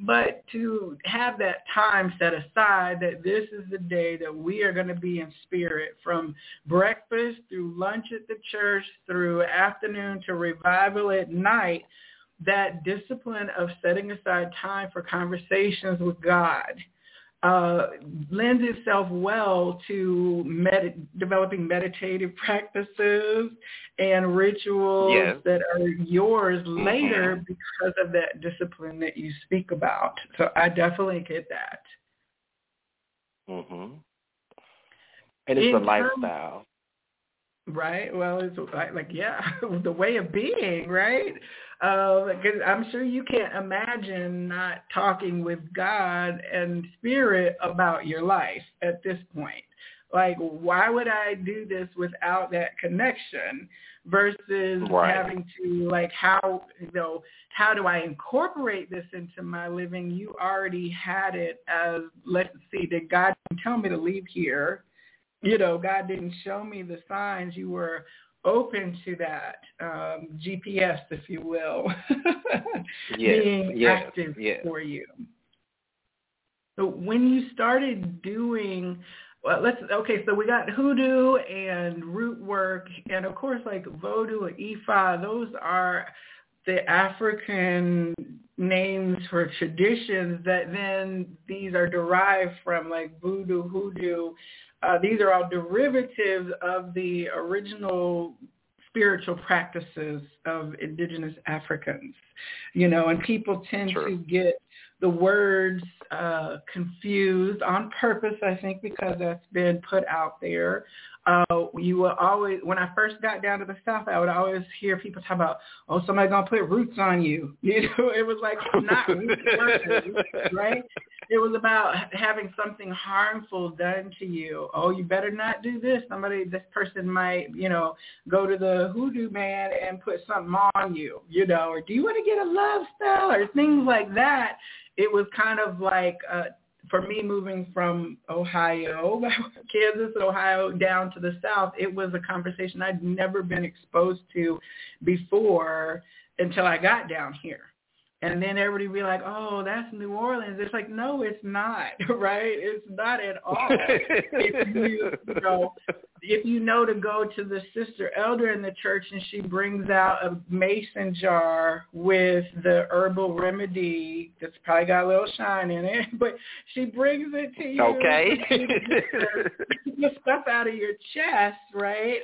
but to have that time set aside that this is the day that we are going to be in spirit from breakfast through lunch at the church through afternoon to revival at night, that discipline of setting aside time for conversations with God uh, lends itself well to med- developing meditative [LAUGHS] practices and rituals yes. that are yours Mm-hmm. later because of that discipline that you speak about. So I definitely get that. Mhm. And it's In a lifestyle. Right. Well, it's like, like yeah, [LAUGHS] the way of being, right? Because uh, I'm sure you can't imagine not talking with God and spirit about your life at this point. Like, why would I do this without that connection versus Right. having to like how you know how do I incorporate this into my living? You already had it as let's see, did God tell me to leave here? you know, God didn't show me the signs. You were open to that um, GPS, if you will, [LAUGHS] Yes, being yes, active yes. for you. So when you started doing, well, let's okay. So we got hoodoo and root work, and of course, like voodoo and Ifa. Those are the African names for traditions that then these are derived from, like voodoo, hoodoo. Uh, these are all derivatives of the original spiritual practices of indigenous Africans, you know, and people tend True. to get the words uh, confused on purpose, I think, because that's been put out there. Uh, you will always, when I first got down to the South, I would always hear people talk about, oh, somebody's going to put roots on you. [LAUGHS] You know, it was like not roots versus, [LAUGHS] right? It was about having something harmful done to you. Oh, you better not do this. Somebody, this person might, you know, go to the hoodoo man and put something on you, you know, or do you want to get a love spell or things like that. It was kind of like, uh, for me moving from Ohio, [LAUGHS] Kansas Ohio down to the South, it was a conversation I'd never been exposed to before until I got down here. And then everybody be like, oh, that's New Orleans. It's like, no, it's not, [LAUGHS] right? It's not at [LAUGHS] all. if you, you know, if you know to go to the sister elder in the church and she brings out a mason jar with the herbal remedy that's probably got a little shine in it, [LAUGHS] but she brings it to you. Okay. get the stuff out of your chest, right?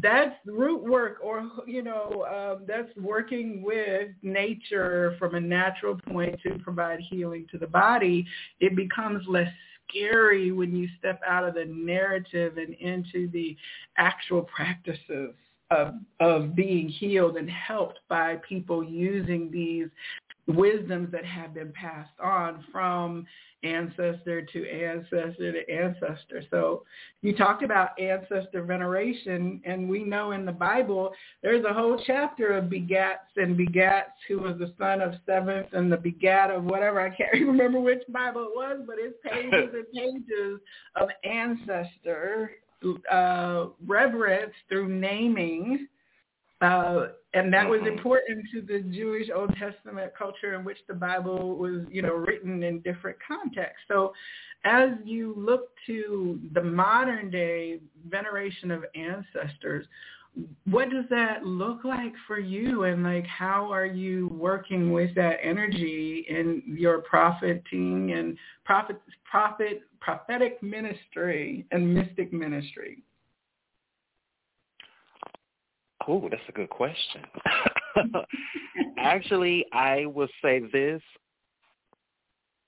That's root work or, you know, um, that's working with nature from a natural point to provide healing to the body. It becomes less scary when you step out of the narrative and into the actual practices of, of being healed and helped by people using these wisdoms that have been passed on from ancestor to ancestor to ancestor. So you talked about ancestor veneration, and we know in the Bible there's a whole chapter of begats and begats who was the son of seventh and the begat of whatever. I can't [LAUGHS] remember which Bible it was, but it's pages and pages of ancestor uh, reverence through naming uh, and that was mm-hmm. important to the Jewish Old Testament culture in which the Bible was, you know, written in different contexts. So as you look to the modern day veneration of ancestors, what does that look like for you and like how are you working with that energy in your propheting and prophet prophet prophetic ministry and mystic ministry Oh, that's a good question. [LAUGHS] Actually, I will say this.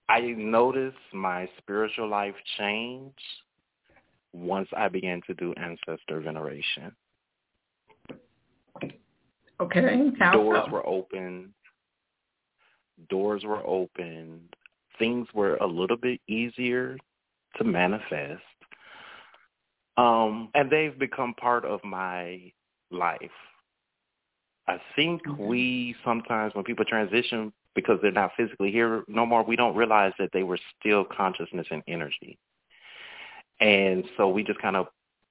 I noticed my spiritual life change once I began to do ancestor veneration. Okay. How Doors so? were open. Doors were open. Things were a little bit easier to manifest. Um, and they've become part of my life. I think mm-hmm. we sometimes, when people transition because they're not physically here no more, we don't realize that they were still consciousness and energy. And so we just kind of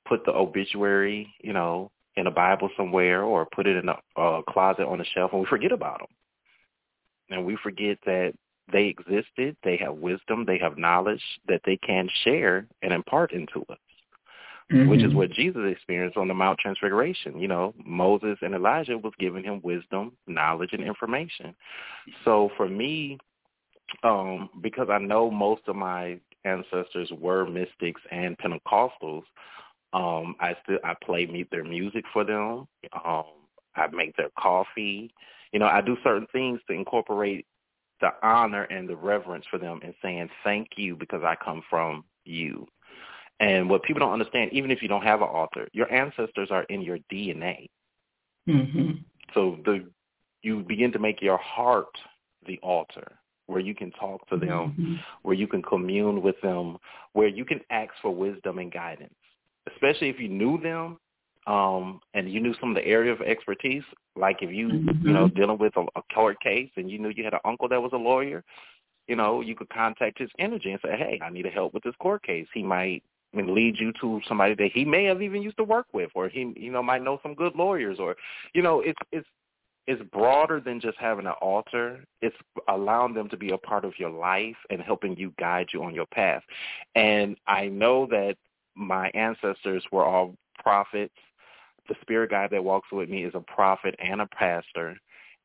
put the obituary, you know, in a Bible somewhere or put it in a, a closet on a shelf and we forget about them. And we forget that they existed, they have wisdom, they have knowledge that they can share and impart into us mm-hmm. which is mm-hmm. what Jesus experienced on the Mount Transfiguration. You know, Moses and Elijah was giving him wisdom, knowledge, and information. So for me, um, because I know most of my ancestors were mystics and Pentecostals, um, I still I play their music for them. Um, I make their coffee. You know, I do certain things to incorporate the honor and the reverence for them and saying thank you because I come from you. And what people don't understand, even if you don't have an altar, your ancestors are in your DNA. Mm-hmm. So the you begin to make your heart the altar where you can talk to them, mm-hmm. where you can commune with them, where you can ask for wisdom and guidance. Especially if you knew them um, and you knew some of the area of expertise, like if you, mm-hmm. you know, dealing with a, a court case and you knew you had an uncle that was a lawyer, you know, you could contact his energy and say, hey, I need help with this court case. He might and lead you to somebody that he may have even used to work with or he you know might know some good lawyers or you know it's it's it's broader than just having an altar. It's allowing them to be a part of your life and helping you guide you on your path. And I know that my ancestors were all prophets. The spirit guide that walks with me is a prophet and a pastor.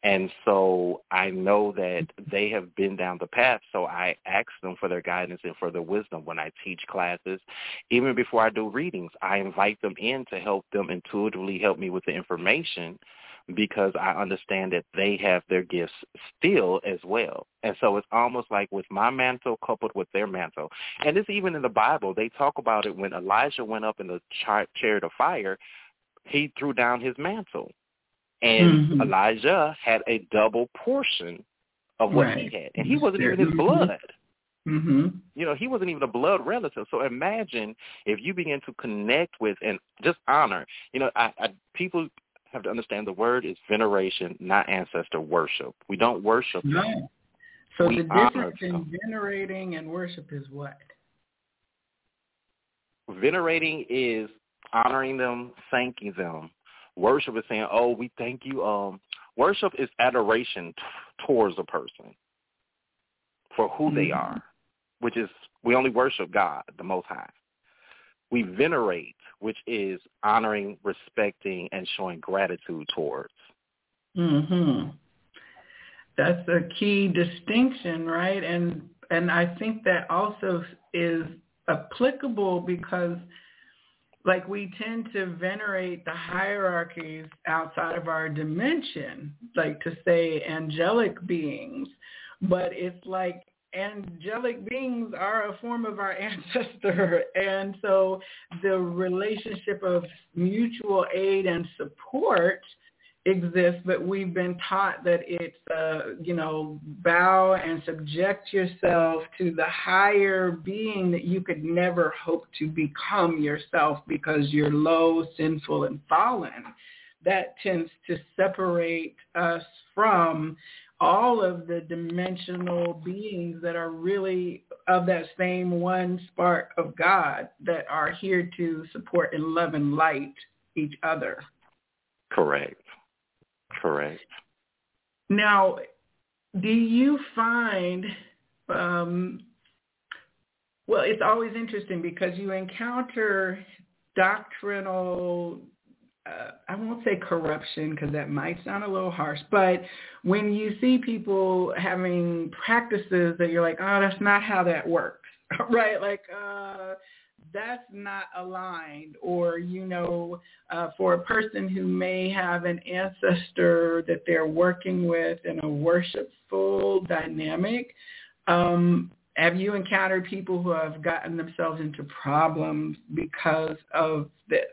And so I know that they have been down the path. So I ask them for their guidance and for their wisdom when I teach classes. Even before I do readings, I invite them in to help them intuitively help me with the information because I understand that they have their gifts still as well. And so it's almost like with my mantle coupled with their mantle. And it's even in the Bible. They talk about it when Elijah went up in the chariot of fire, he threw down his mantle and mm-hmm. Elijah had a double portion of what right. he had, and he wasn't even his blood. Mm-hmm. You know, he wasn't even a blood relative. So imagine if you begin to connect with and just honor. You know, I, I people have to understand the word is veneration, not ancestor worship. We don't worship no. them. So we the difference in venerating and worship is what? Venerating is honoring them, thanking them, Worship is saying, "Oh, we thank you." Um, worship is adoration t- towards a person for who mm-hmm. they are, which is we only worship God, the Most High. We venerate, which is honoring, respecting, and showing gratitude towards. Mhm. That's a key distinction, right? And and I think that also is applicable because like we tend to venerate the hierarchies outside of our dimension, like to say angelic beings, but it's like angelic beings are a form of our [LAUGHS] ancestor. And so the relationship of mutual aid and support exists, but we've been taught that it's, uh, you know, bow and subject yourself to the higher being that you could never hope to become yourself because you're low, sinful, and fallen. That tends to separate us from all of the dimensional beings that are really of that same one spark of God that are here to support and love and light each other. Correct. Correct. Now, do you find, um, well, it's always interesting because you encounter doctrinal uh, I won't say corruption because that might sound a little harsh, but when you see people having practices that you're like, oh, that's not how that works, [LAUGHS] right? Like, uh, that's not aligned or you know uh, for a person who may have an ancestor that they're working with in a worshipful dynamic um, have you encountered people who have gotten themselves into problems because of this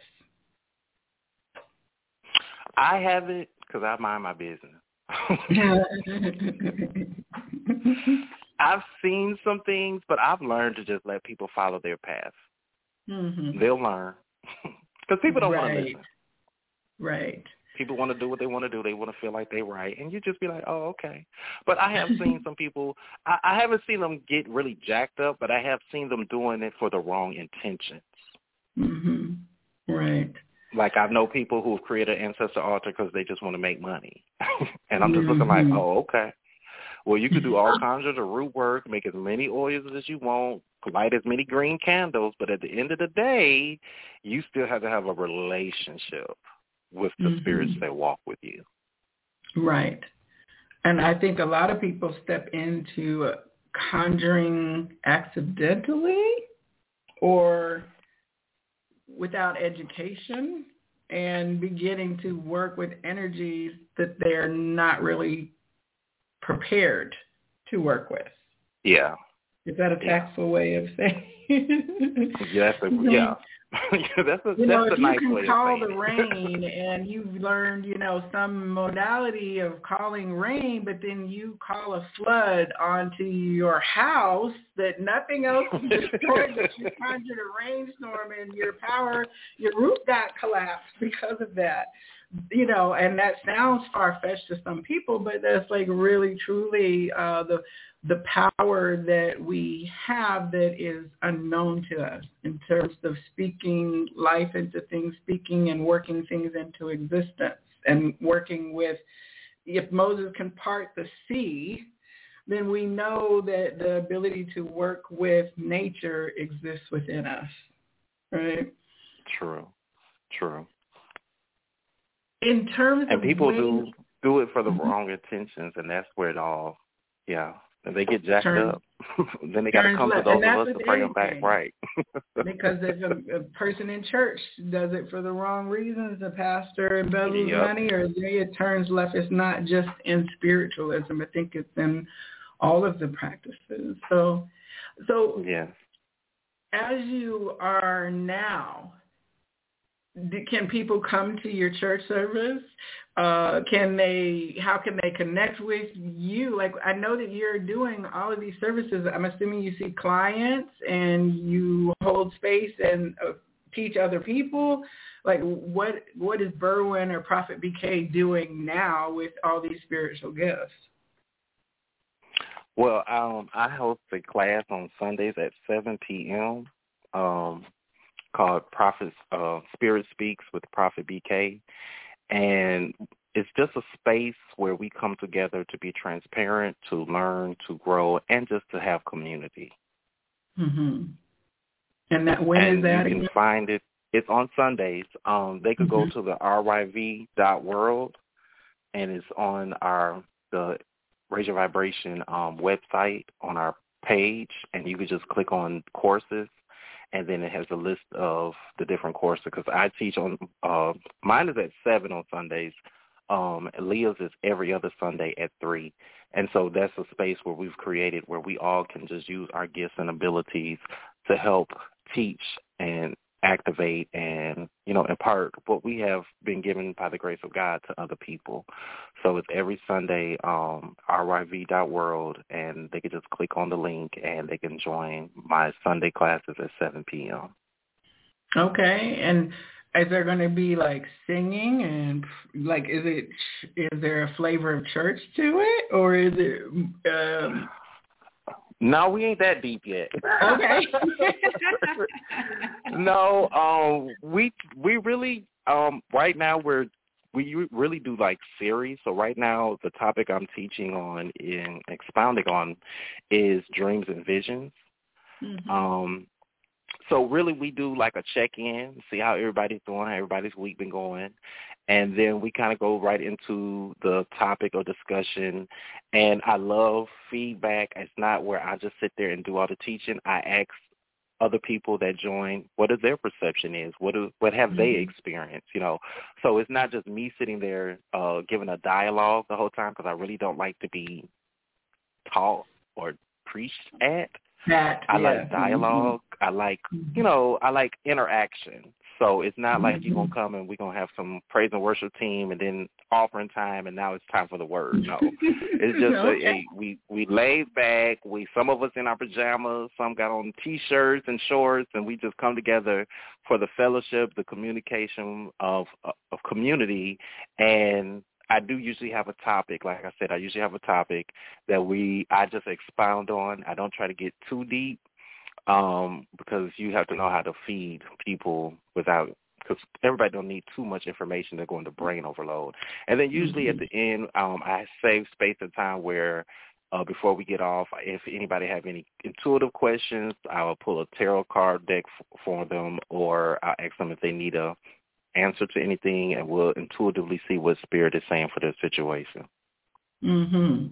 I haven't because I mind my business. [LAUGHS] [LAUGHS] I've seen some things, but I've learned to just let people follow their path. Mm-hmm. They'll learn [LAUGHS] because people don't right. want to listen. Right. People want to do what they want to do. They want to feel like they're right, and you just be like, "Oh, okay." But I have seen [LAUGHS] some people. I, I haven't seen them get really jacked up, but I have seen them doing it for the wrong intentions. Mhm. Right. Like I know people who have created an ancestor altar because they just want to make money, [LAUGHS] and I'm just looking like, Mhm. oh, okay. Well, you could do all [LAUGHS] kinds of the root work, make as many oils as you want, light as many green candles, but at the end of the day, you still have to have a relationship with the Mhm. spirits that walk with you. Right. And I think a lot of people step into conjuring accidentally or without education and beginning to work with energies that they're not really prepared to work with. Yeah. Is that a Yeah. tactful way of saying? [LAUGHS] Yeah, that's a, yeah. that's a You know, that's if a nice you can call the rain [LAUGHS] and you've learned, you know, some modality of calling rain, but then you call a flood onto your house that nothing else destroyed, but you conjured a rainstorm and your power, your roof got collapsed because of that. You know, and that sounds far fetched to some people, but that's like really truly uh the the power that we have that is unknown to us in terms of speaking life into things, speaking and working things into existence and working with, if Moses can part the sea, then we know that the ability to work with nature exists within us, right? True. True. In terms And of people ways, do do it for the Mhm. wrong intentions, and that's where it all, yeah. And they get jacked Turns- up. [LAUGHS] then they got to come to left. those And of us to bring them back right. [LAUGHS] because if a, a person in church does it for the wrong reasons, the pastor embezzles Yep. money, or they it turns left. It's not just in spiritualism. I think it's in all of the practices. So, so yeah. as you are now, can people come to your church service? Uh, can they? How can they connect with you? Like I know that you're doing all of these services. I'm assuming you see clients and you hold space and uh, teach other people. Like what? What is Berwyn or Prophet BK doing now with all these spiritual gifts? Well, um, I host a class on Sundays at 7 p.m. Um, called Prophet uh, Spirit Speaks with Prophet BK, and it's just a space where we come together to be transparent, to learn, to grow, and just to have community. hmm And that when is and that? you can find it. It's on Sundays. Um, they could go Mhm. to the ryv dot world, and it's on our the Raise Your Vibration um, website on our page, and you could just click on courses, and then it has a list of the different courses. Because I teach on uh, mine is at seven on Sundays. Um, Leah's is every other Sunday at three, and so that's a space where we've created where we all can just use our gifts and abilities to help teach and activate and you know impart what we have been given by the grace of God to other people. So it's every Sunday, um, ryv.world, and they can just click on the link and they can join my Sunday classes at 7 p.m. Okay, and is there going to be like singing and like is it is there a flavor of church to it or is it um no, we ain't that deep yet. Okay. [LAUGHS] [LAUGHS] no, um, we we really um right now we're we really do like series. So right now the topic I'm teaching on in expounding on is dreams and visions. Mm-hmm. Um, so really we do like a check-in, see how everybody's doing, how everybody's week been going. And then we kind of go right into the topic or discussion. And I love feedback. It's not where I just sit there and do all the teaching. I ask other people that join what is their perception is what do, what have mm-hmm. they experienced you know so it's not just me sitting there uh giving a dialogue the whole time because i really don't like to be taught or preached at that, I yeah. like Mm-hmm. dialog I like, Mm-hmm. you know, I like interaction. So it's not like you're gonna come and we're gonna have some praise and worship team and then offering time and now it's time for the word. No, [LAUGHS] it's just okay. a, a, we we laid back. We some of us in our pajamas, some got on t-shirts and shorts, and we just come together for the fellowship, the communication of of community, and I do usually have a topic. Like I said, I usually have a topic that we I just expound on. I don't try to get too deep um, because you have to know how to feed people without because everybody don't need too much information They're going to brain overload. And then usually mm-hmm. at the end, um, I save space and time where uh, before we get off, if anybody have any intuitive questions, I will pull a tarot card deck f- for them, or I'll ask them if they need a answer to anything, and we'll intuitively see what spirit is saying for their situation. Mhm.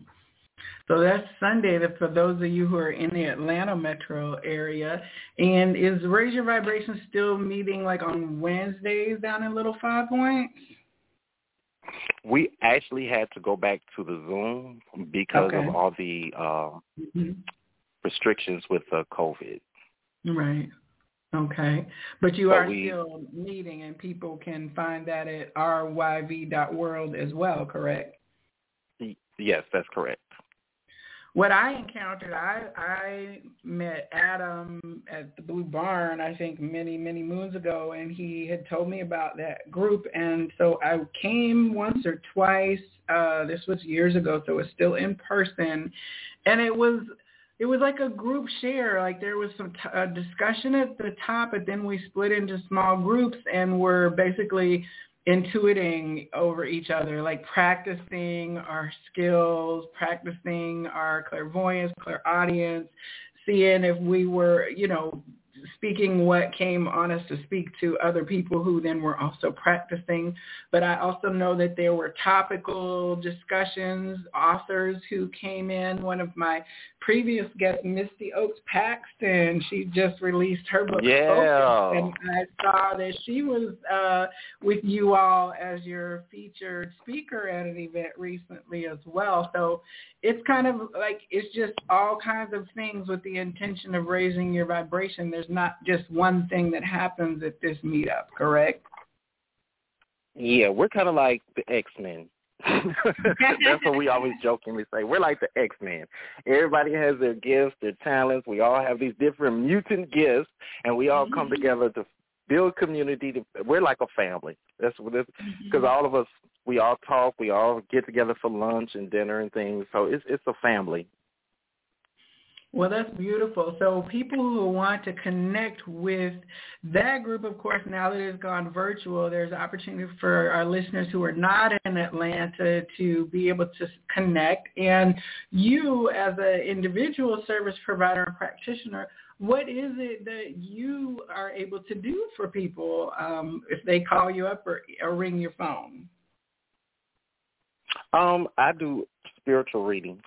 So that's Sunday for those of you who are in the Atlanta metro area. And is Raise Your Vibration still meeting like on Wednesdays down in Little Five Points? We actually had to go back to the Zoom because okay. of all the uh, mm-hmm. restrictions with uh, COVID. Right. Okay. But you but are we, still meeting and people can find that at ryv.world as well, correct? Yes, that's correct. What I encountered, I I met Adam at the Blue Barn, I think many many moons ago, and he had told me about that group, and so I came once or twice. Uh, this was years ago, so it was still in person, and it was it was like a group share. Like there was some t- discussion at the top, but then we split into small groups and were basically intuiting over each other, like practicing our skills, practicing our clairvoyance, clairaudience, seeing if we were, you know, speaking what came on us to speak to other people who then were also practicing. But I also know that there were topical discussions, authors who came in. One of my previous guests, Misty Oaks Paxton, she just released her book, yeah. Focus, and I saw that she was uh, with you all as your featured speaker at an event recently as well. So it's kind of like it's just all kinds of things with the intention of raising your vibration. There's not just one thing that happens at this meetup, correct? Yeah, we're kind of like the X-Men. [LAUGHS] That's what we always jokingly say. We're like the X-Men. Everybody has their gifts, their talents. We all have these different mutant gifts, and we all come mm-hmm. together to build community. To, we're like a family. That's what because mm-hmm. all of us we all talk. We all get together for lunch and dinner and things. So it's it's a family. Well, that's beautiful. So people who want to connect with that group, of course, now that it's gone virtual, there's opportunity for our listeners who are not in Atlanta to be able to connect. And you, as an individual service provider and practitioner, what is it that you are able to do for people um, if they call you up or, or ring your phone? Um, I do spiritual reading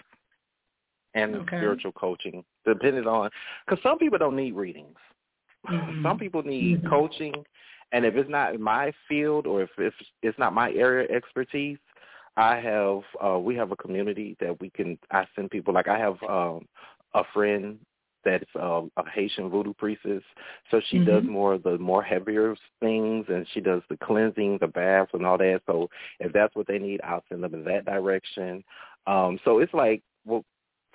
and okay. spiritual coaching, depending on because some people don't need readings. [LAUGHS] Mm-hmm. Some people need mm-hmm. coaching, and if it's not in my field or if it's, it's not my area of expertise, I have uh we have a community that we can I send people like I have um a friend that's um, a Haitian voodoo priestess. So she mm-hmm. does more of the more heavier things, and she does the cleansing, the baths, and all that. So if that's what they need, I'll send them in that direction. Um, so it's like, well,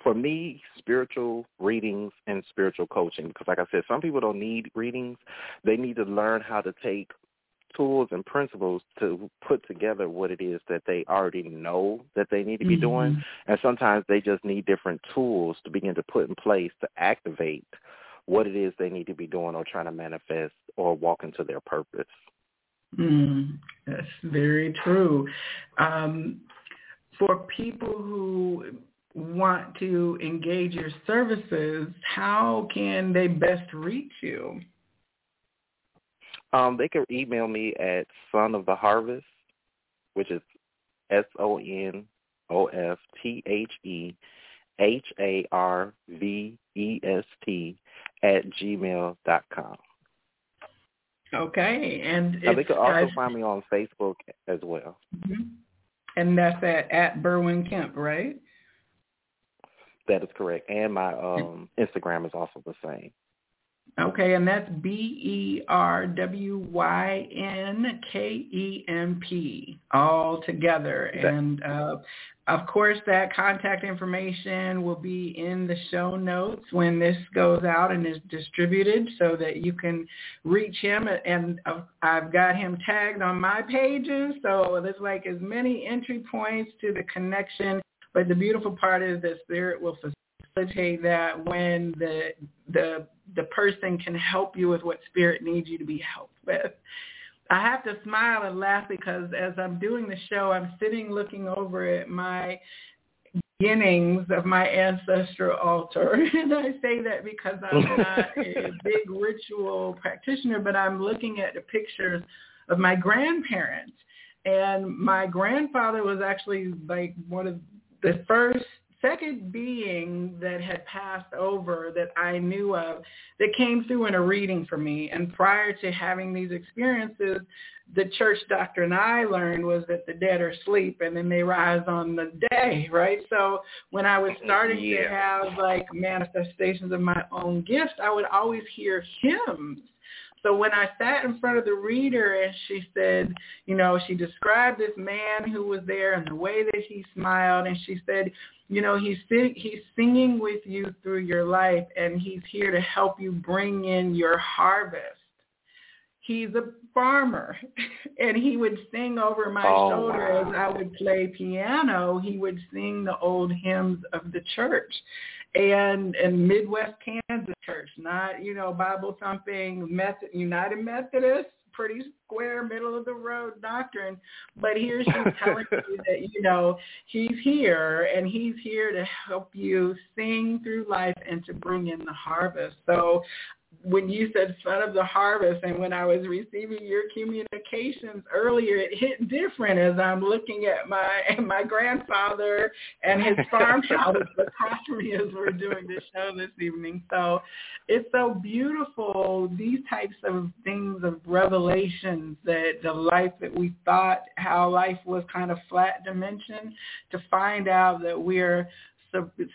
for me, spiritual readings and spiritual coaching, because like I said, some people don't need readings. They need to learn how to take tools and principles to put together what it is that they already know that they need to be mm-hmm. doing. And sometimes they just need different tools to begin to put in place to activate what it is they need to be doing or trying to manifest or walk into their purpose. Mm, that's very true. Um, for people who want to engage your services, how can they best reach you? Um, they can email me at son of the harvest, which is S O N O F T H E H A R V E S T at gmail dot com. Okay, and they can also find me on Facebook as well. Mm-hmm. And that's at at Berwyn Kemp, right? That is correct, and my um, Instagram is also the same. Okay, and that's B E R W Y N K E M P all together. And uh, of course, that contact information will be in the show notes when this goes out and is distributed so that you can reach him. And I've got him tagged on my pages, so there's like as many entry points to the connection. But the beautiful part is that Spirit will facilitate that when the the the person can help you with what spirit needs you to be helped with. I have to smile and laugh because as I'm doing the show, I'm sitting looking over at my beginnings of my ancestral altar. [LAUGHS] And I say that because I'm [LAUGHS] not a big ritual practitioner, but I'm looking at the pictures of my grandparents. And my grandfather was actually like one of the first second being that had passed over that I knew of that came through in a reading for me. And prior to having these experiences, the church doctrine I learned was that the dead are asleep and then they rise on the day, right? So when I was starting yeah. to have like manifestations of my own gifts, I would always hear hymns so when I sat in front of the reader and she said, you know, she described this man who was there and the way that he smiled and she said, you know, he's he's singing with you through your life and he's here to help you bring in your harvest. He's a farmer [LAUGHS] and he would sing over my oh, shoulder wow. as I would play piano. He would sing the old hymns of the church and and Midwest Kansas church, not you know Bible thumping Method United Methodist, pretty square middle of the road doctrine. But here she's [LAUGHS] telling you that you know he's here and he's here to help you sing through life and to bring in the harvest. So when you said son of the harvest and when I was receiving your communications earlier, it hit different as I'm looking at my [LAUGHS] my grandfather and his farm [LAUGHS] farmhouse across me as we're doing this show this evening. So it's so beautiful, these types of things of revelations that the life that we thought how life was kind of flat dimension to find out that we're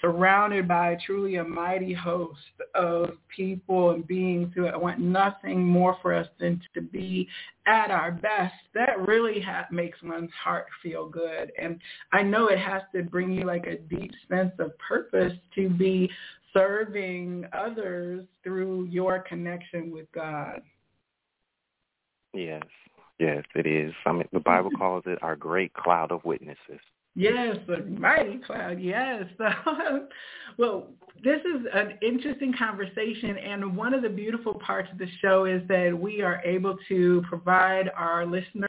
surrounded by truly a mighty host of people and beings who want nothing more for us than to be at our best. That really ha- makes one's heart feel good. And I know it has to bring you like a deep sense of purpose to be serving others through your connection with God. Yes, yes, it is. I mean, the Bible calls it our great cloud of witnesses. Yes, the mighty cloud. Yes. [LAUGHS] well, this is an interesting conversation, and one of the beautiful parts of the show is that we are able to provide our listeners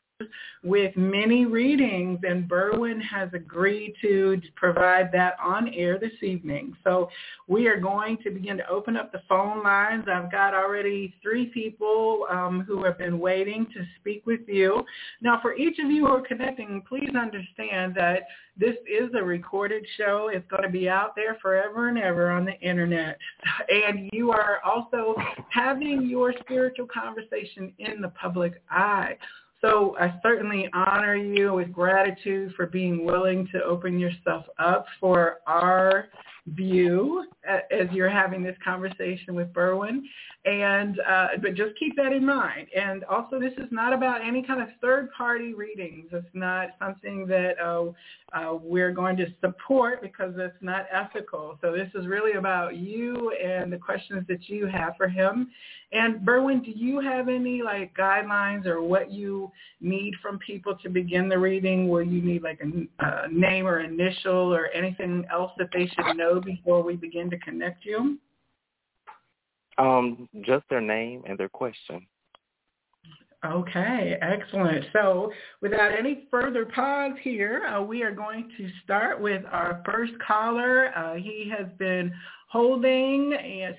with many readings, and Berwyn has agreed to provide that on air this evening. So we are going to begin to open up the phone lines. I've got already three people um, who have been waiting to speak with you. Now, for each of you who are connecting, please understand that this is a recorded show. It's going to be out there forever and ever on the internet. And you are also having your spiritual conversation in the public eye. So I certainly honor you with gratitude for being willing to open yourself up for our view as you're having this conversation with Berwyn. And uh, but just keep that in mind. And also, this is not about any kind of third-party readings. It's not something that uh, uh, we're going to support because it's not ethical. So this is really about you and the questions that you have for him. And Berwyn, do you have any like guidelines or what you need from people to begin the reading? Will you need like a, a name or initial or anything else that they should know before we begin to connect you? Um, just their name and their question. Okay, excellent. So without any further pause here, uh, we are going to start with our first caller. Uh, he has been holding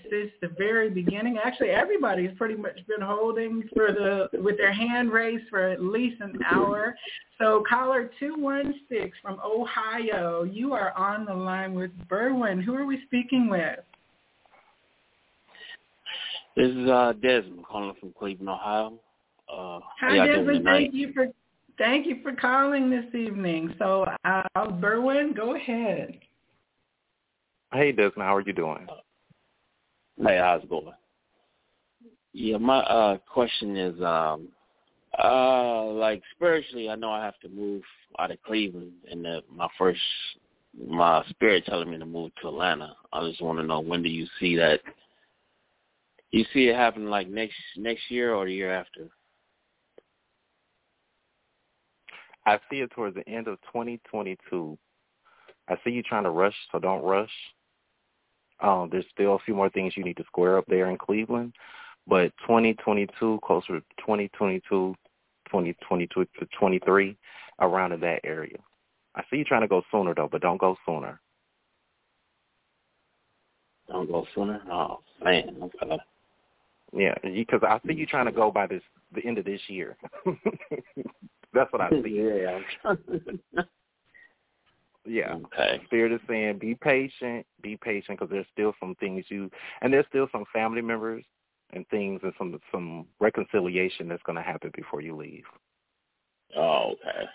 since the very beginning. Actually, everybody's pretty much been holding for the with their hand raised for at least an hour. So caller 216 from Ohio, you are on the line with Berwyn. Who are we speaking with? This is uh, Desmond calling from Cleveland, Ohio. Uh, Hi, Desmond. Thank you for thank you for calling this evening. So, uh, Berwyn, go ahead. Hey, Desmond. How are you doing? Hey, how's it going? Yeah, my uh question is um uh like spiritually I know I have to move out of Cleveland and the, my first my spirit telling me to move to Atlanta. I just want to know when do you see that you see it happen like next next year or the year after? I see it towards the end of 2022. I see you trying to rush, so don't rush. Um, there's still a few more things you need to square up there in Cleveland, but 2022, closer to 2022, 2022 to 23, around in that area. I see you trying to go sooner though, but don't go sooner. Don't go sooner. Oh man, okay. Yeah, because I see you trying to go by this the end of this year. [LAUGHS] That's what I [LAUGHS] see. yeah. [LAUGHS] yeah. Okay. Spirit is saying, be patient, be patient, because there's still some things you, and there's still some family members and things and some some reconciliation that's going to happen before you leave. Oh, okay.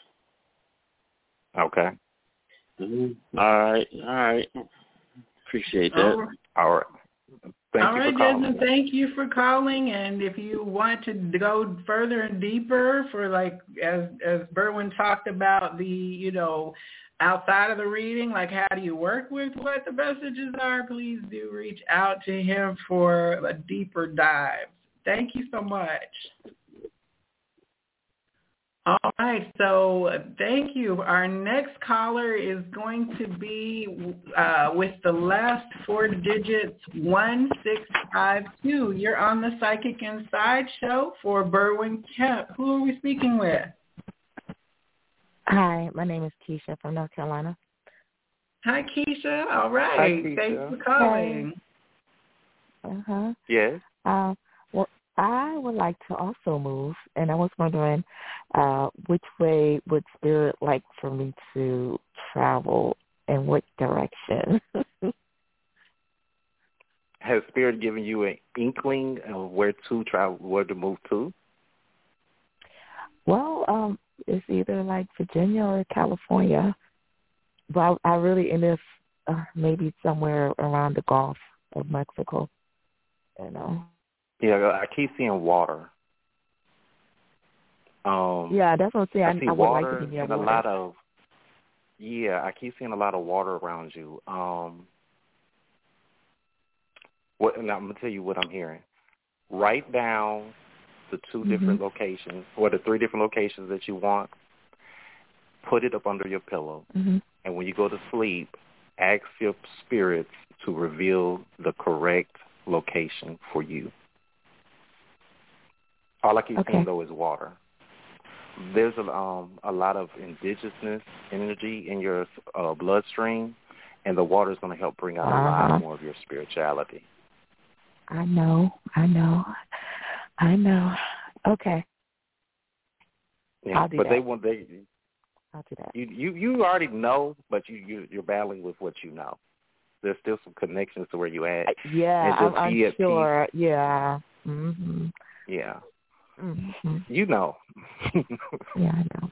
Okay. Mm-hmm. All right. All right. Appreciate that. All right. All right. Thank All right, Desmond, thank you for calling. And if you want to go further and deeper for like, as, as Berwyn talked about the, you know, outside of the reading, like how do you work with what the messages are, please do reach out to him for a deeper dive. Thank you so much. All right, so thank you. Our next caller is going to be uh, with the last four digits, 1652. You're on the Psychic Inside show for Berwyn Kemp. Who are we speaking with? Hi, my name is Keisha from North Carolina. Hi, Keisha. All right. Hi, Keisha. Thanks for calling. Uh-huh. Yes. Uh, well, I would like to also move, and I was wondering uh, which way would Spirit like for me to travel and what direction? [LAUGHS] Has Spirit given you an inkling of where to travel, where to move to? well, um, it's either like Virginia or California, but I, I really in this uh, maybe somewhere around the Gulf of Mexico. You know. Yeah, I keep seeing water. Um, Yeah, that's what I'm saying. I I, see I would water like to be and water. a lot of. Yeah, I keep seeing a lot of water around you. Um, what? And I'm gonna tell you what I'm hearing. Write down the 2 Mhm. different locations, or the three different locations that you want. Put it up under your pillow, hmm and when you go to sleep, ask your spirits to reveal the correct location for you. All I keep Okay. seeing though is water. There's a um a lot of indigenousness energy in your uh, bloodstream, and the water is going to help bring out a Uh-huh. lot more of your spirituality. I know. I know. I know. Okay, Yeah, I'll do but they want they I'll do that. you you you already know, but you, you you're battling with what you know. There's still some connections to where you at. Yeah, And just I'm peace. unsure. Yeah. Mhm. Yeah. Mm-hmm. You know. [LAUGHS] yeah, I know.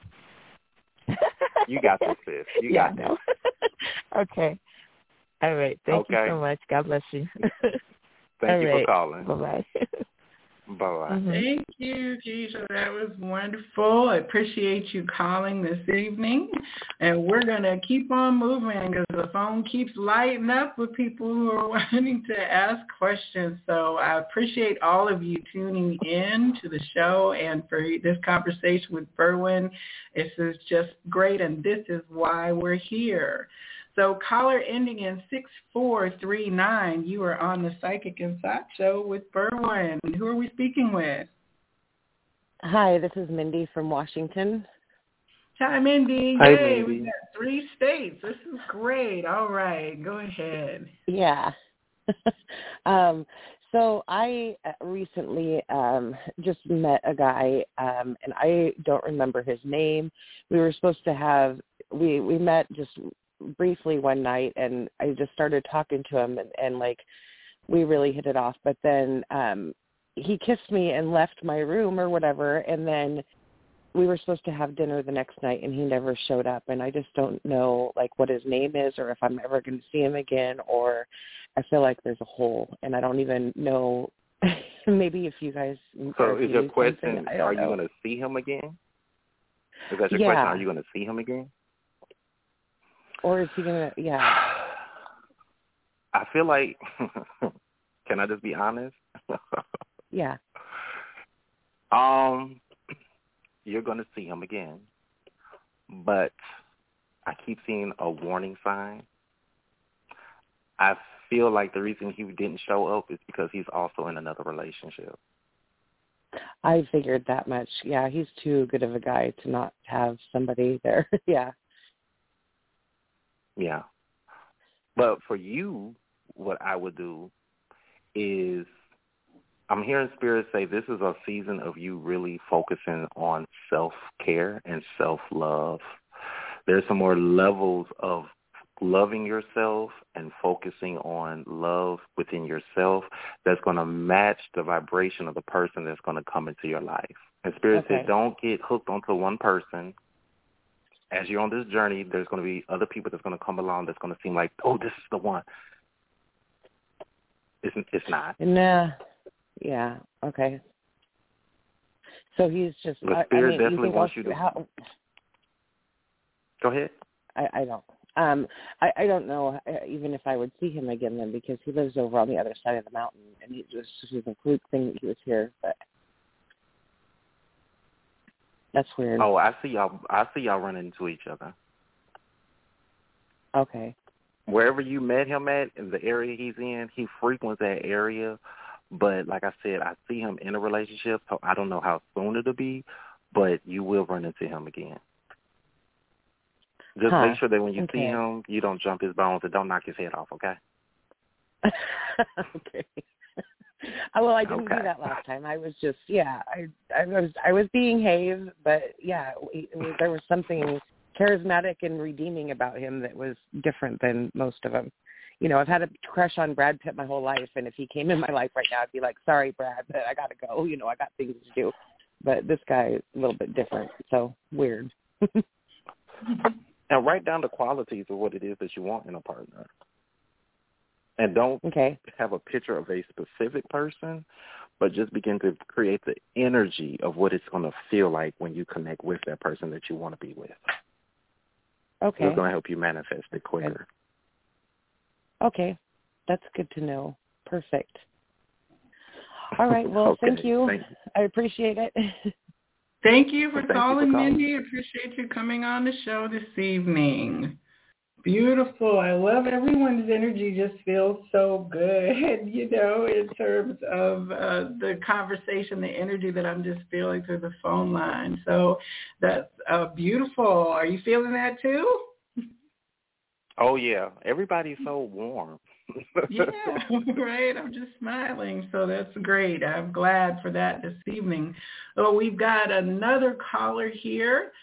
[LAUGHS] you got this, sis. You yeah, got know. [LAUGHS] okay. All right. Thank Okay. you so much. God bless you. Thank All you right. for calling. Bye bye. Bye bye. Mhm. Thank you, Keisha. That was wonderful. I appreciate you calling this evening. And we're going to keep on moving because the phone keeps lighting up with people who are [LAUGHS] wanting to ask questions. So I appreciate all of you tuning in to the show and for this conversation with Berwyn. This is just great, and this is why we're here. So caller ending in 6439, you are on the Psychic Inside Show with Berwyn. Who are we speaking with? Hi, this is Mindy from Washington. Hi, Mindy. Hi, Yay, Mindy. we got three states. This is great. All right, go ahead. Yeah. [LAUGHS] um, so I uh, recently um, just met a guy, um, and I don't remember his name. We were supposed to have we we met just briefly one night, and I just started talking to him, and, and like we really hit it off. But then um, he kissed me and left my room or whatever, and then we were supposed to have dinner the next night and he never showed up and I just don't know like what his name is or if I'm ever going to see him again or I feel like there's a hole and I don't even know [LAUGHS] maybe if you guys So is your question, are you going to see him again? Is that your Yeah. question? Are you going to see him again? Or is he going to yeah [SIGHS] I feel like, [LAUGHS] can I just be honest? [LAUGHS] yeah um, [CLEARS THROAT] you're going to see him again, but I keep seeing a warning sign. I feel like the reason he didn't show up is because he's also in another relationship. I figured that much yeah he's too good of a guy to not have somebody there [LAUGHS] yeah Yeah. But for you, what I would do is I'm hearing spirit say this is a season of you really focusing on self-care and self-love. There's some more levels of loving yourself and focusing on love within yourself that's going to match the vibration of the person that's going to come into your life. And spirit Okay. said don't get hooked onto one person as you're on this journey, there's going to be other people that's going to come along that's going to seem like, oh, this is the one. It's, it's not. nah yeah okay so he's just The I, I spirit mean, definitely think wants you to- how, Go ahead. I, I don't. Um, I, I don't know uh, even if I would see him again then because he lives over on the other side of the mountain and it was just a fluke thing that he was here. But that's weird. Oh, I see y'all. I see y'all running into each other. Okay. Wherever you met him at, in the area he's in, he frequents that area. But like I said, I see him in a relationship, so I don't know how soon it'll be. But you will run into him again. Just Huh. make sure that when you see him, you don't jump his bones and don't knock his head off. Okay. [LAUGHS] okay. [LAUGHS] Well, I didn't Okay. do that last time. I was just yeah. I I was I was being Have, but yeah, it was, there was something charismatic and redeeming about him that was different than most of them. You know, I've had a crush on Brad Pitt my whole life, and if he came in my life right now, I'd be like, "Sorry, Brad, but I gotta go." [LAUGHS] You know, I got things to do. But this guy is a little bit different, so weird. [LAUGHS] now, write down the qualities of what it is that you want in a partner. And don't okay. have a picture of a specific person, but just begin to create the energy of what it's going to feel like when you connect with that person that you want to be with. Okay. It's going to help you manifest it quicker. Okay. That's good to know. Perfect. All right. [LAUGHS] Well, Okay, thank you. thank you. I appreciate it. Thank you for Thank you for calling, calling. Mindy. Appreciate you coming on the show this evening. Beautiful. I love everyone's energy just feels so good, [LAUGHS] you know, in terms of uh, the conversation, the energy that I'm just feeling through the phone line. So that's uh, beautiful. Are you feeling that too? Oh yeah, everybody's so warm. yeah, [LAUGHS] right. I'm just smiling, so that's great. I'm glad for that this evening. Oh, we've got another caller here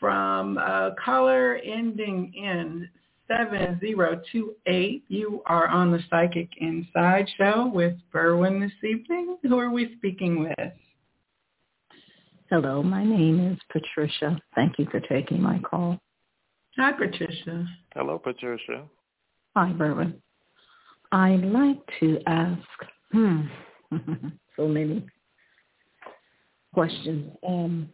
from uh, caller ending in 7028. You are on the Psychic Inside Show with Berwyn this evening. Who are we speaking with? Hello, my name is Patricia. Thank you for taking my call. Hi, Patricia. Hello, Patricia. Hi, Berwyn. I'd like to ask, hmm, [LAUGHS] so many questions. Um,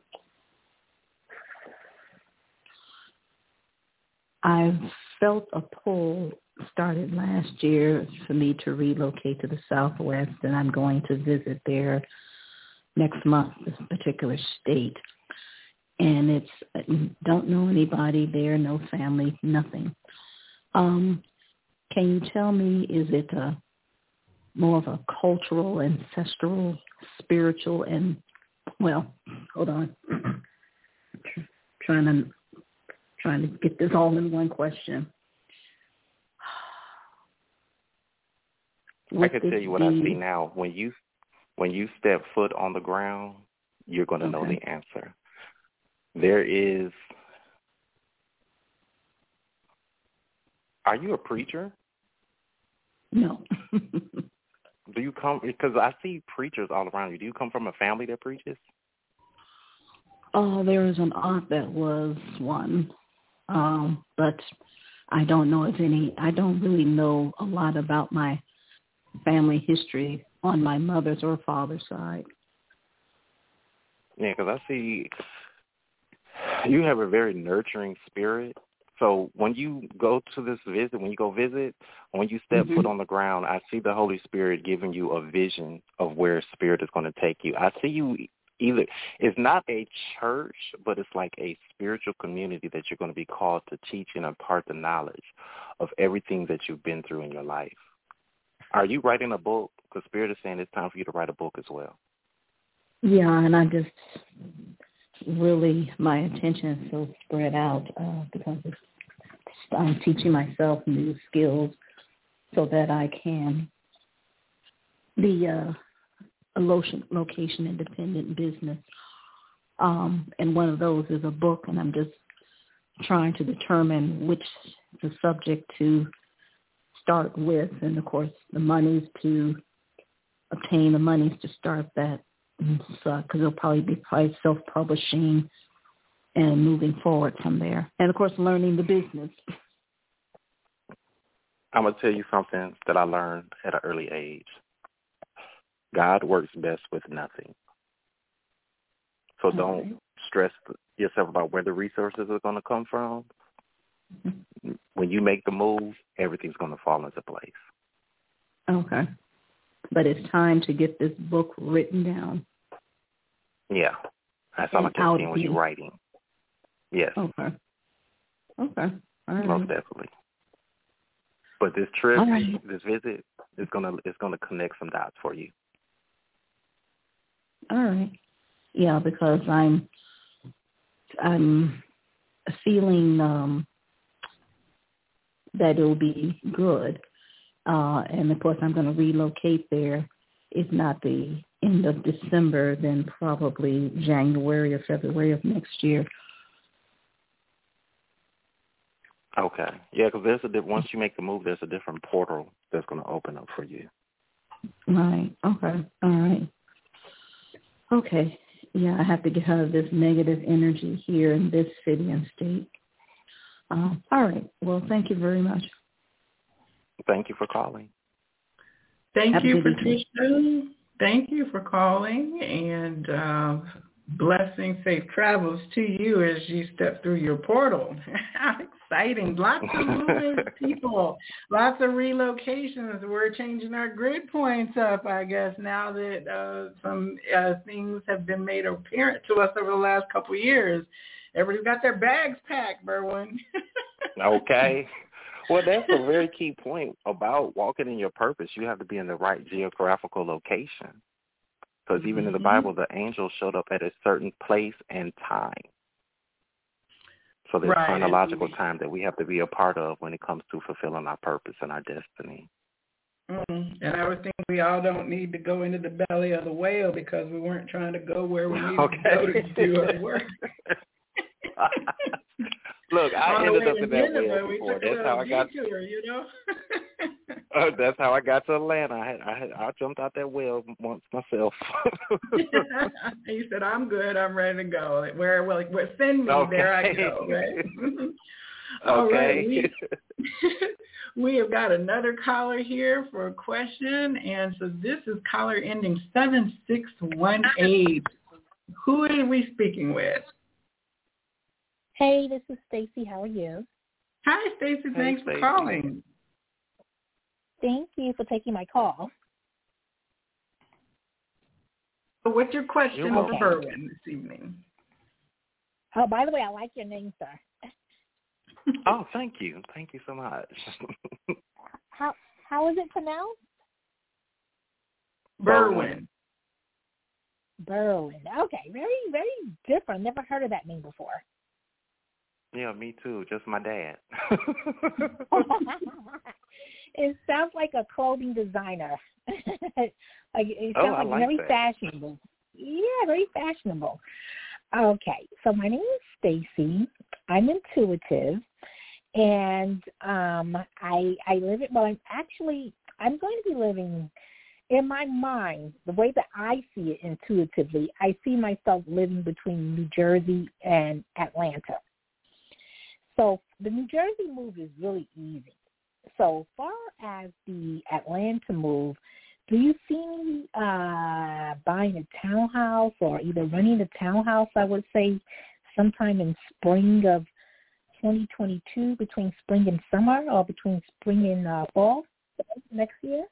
I've felt a pull started last year for me to relocate to the Southwest, and I'm going to visit there next month, this particular state. And it's don't know anybody there, no family, nothing. Um, can you tell me, is it a more of a cultural, ancestral, spiritual, and well, hold on, [CLEARS THROAT] trying to trying to get this all in one question. I can tell you what I see now. When you when you step foot on the ground, you're going to okay. know the answer. There is. Are you a preacher? No. [LAUGHS] Do you come because I see preachers all around you? Do you come from a family that preaches? Oh, there is an aunt that was one, um, but I don't know if any. I don't really know a lot about my family history on my mother's or father's side. Yeah, because I see you have a very nurturing spirit. So when you go to this visit, when you go visit, when you step mm-hmm. foot on the ground, I see the Holy Spirit giving you a vision of where Spirit is going to take you. I see you either it's not a church, but it's like a spiritual community that you're going to be called to teach and impart the knowledge of everything that you've been through in your life. Are you writing a book? Because Spirit is saying it's time for you to write a book as well. Yeah, and I just really my attention is so spread out uh, because I'm teaching myself new skills so that I can be uh, a location independent business. Um, and one of those is a book, and I'm just trying to determine which the subject to start with, and of course the monies to obtain the monies to start that, because it'll probably be probably self-publishing and moving forward from there, and of course learning the business. I'm gonna tell you something that I learned at an early age. God works best with nothing. So don't stress yourself about where the resources are going to come from. Mm-hmm. When you make the move, everything's going to fall into place. Okay. But it's time to get this book written down. Yeah. That's all I can see when you're writing. Yes. Okay. Okay. All right. Most definitely. But this trip, right. this visit, is gonna is gonna connect some dots for you. All right. Yeah, because I'm I'm feeling um that it'll be good. Uh and of course I'm gonna relocate there if not the end of December, then probably January or February of next year. Okay. Yeah, because there's a once you make the move, there's a different portal that's going to open up for you. Right. Okay. All right. Okay. Yeah, I have to get out of this negative energy here in this city and state. Uh, all right. Well, thank you very much. Thank you for calling. Thank have you, Patricia. Thank you for calling and uh, blessing, safe travels to you as you step through your portal. [LAUGHS] How exciting. Lots of moving [LAUGHS] people, lots of relocations. We're changing our grid points up, I guess, now that uh, some uh, things have been made apparent to us over the last couple of years. Everybody's got their bags packed, Berwyn. [LAUGHS] okay. Well, that's a very key point about walking in your purpose. You have to be in the right geographical location. Because even mm-hmm. in the mm-hmm. Bible, the angel showed up at a certain place and time. So there's right. chronological time that we have to be a part of when it comes to fulfilling our purpose and our destiny. Mm-hmm. And I would think we all don't need to go into the belly of the whale because we weren't trying to go where we needed okay. to go to [LAUGHS] do our work. [LAUGHS] Look, I ended up in that we before. That's how I got. Detour, you know. [LAUGHS] Uh, that's how I got to Atlanta. I had, I had, I jumped out that well once myself. [LAUGHS] he said, "I'm good. I'm ready to go. Where will where send me? Okay. There I go." Right? [LAUGHS] All right. okay. We, we have got another caller here for a question, and so this is caller ending seven six one eight. Who are we speaking with? Hey, this is Stacy. How are you? Hi, Stacy. Thanks Stacy. for calling. Thank you for taking my call. So what's your question for welcome. Berwyn this evening? Oh, by the way, I like your name, sir. [LAUGHS] oh, thank you, thank you so much. [LAUGHS] How how is it pronounced? Berwyn. Berwyn. Okay, very very different. Never heard of that name before. Yeah, me too. Just my dad. [LAUGHS] it sounds like a clothing designer. [LAUGHS] like it Oh, sounds I like, like very that. fashionable. Yeah, very fashionable. Okay, so my name is Stacy. I'm intuitive, and um, I I live it. Well, I'm actually I'm going to be living in my mind the way that I see it intuitively. I see myself living between New Jersey and Atlanta. So the New Jersey move is really easy. So far as the Atlanta move, do you see me uh, buying a townhouse or either renting a townhouse? I would say sometime in spring of 2022, between spring and summer, or between spring and uh, fall next year.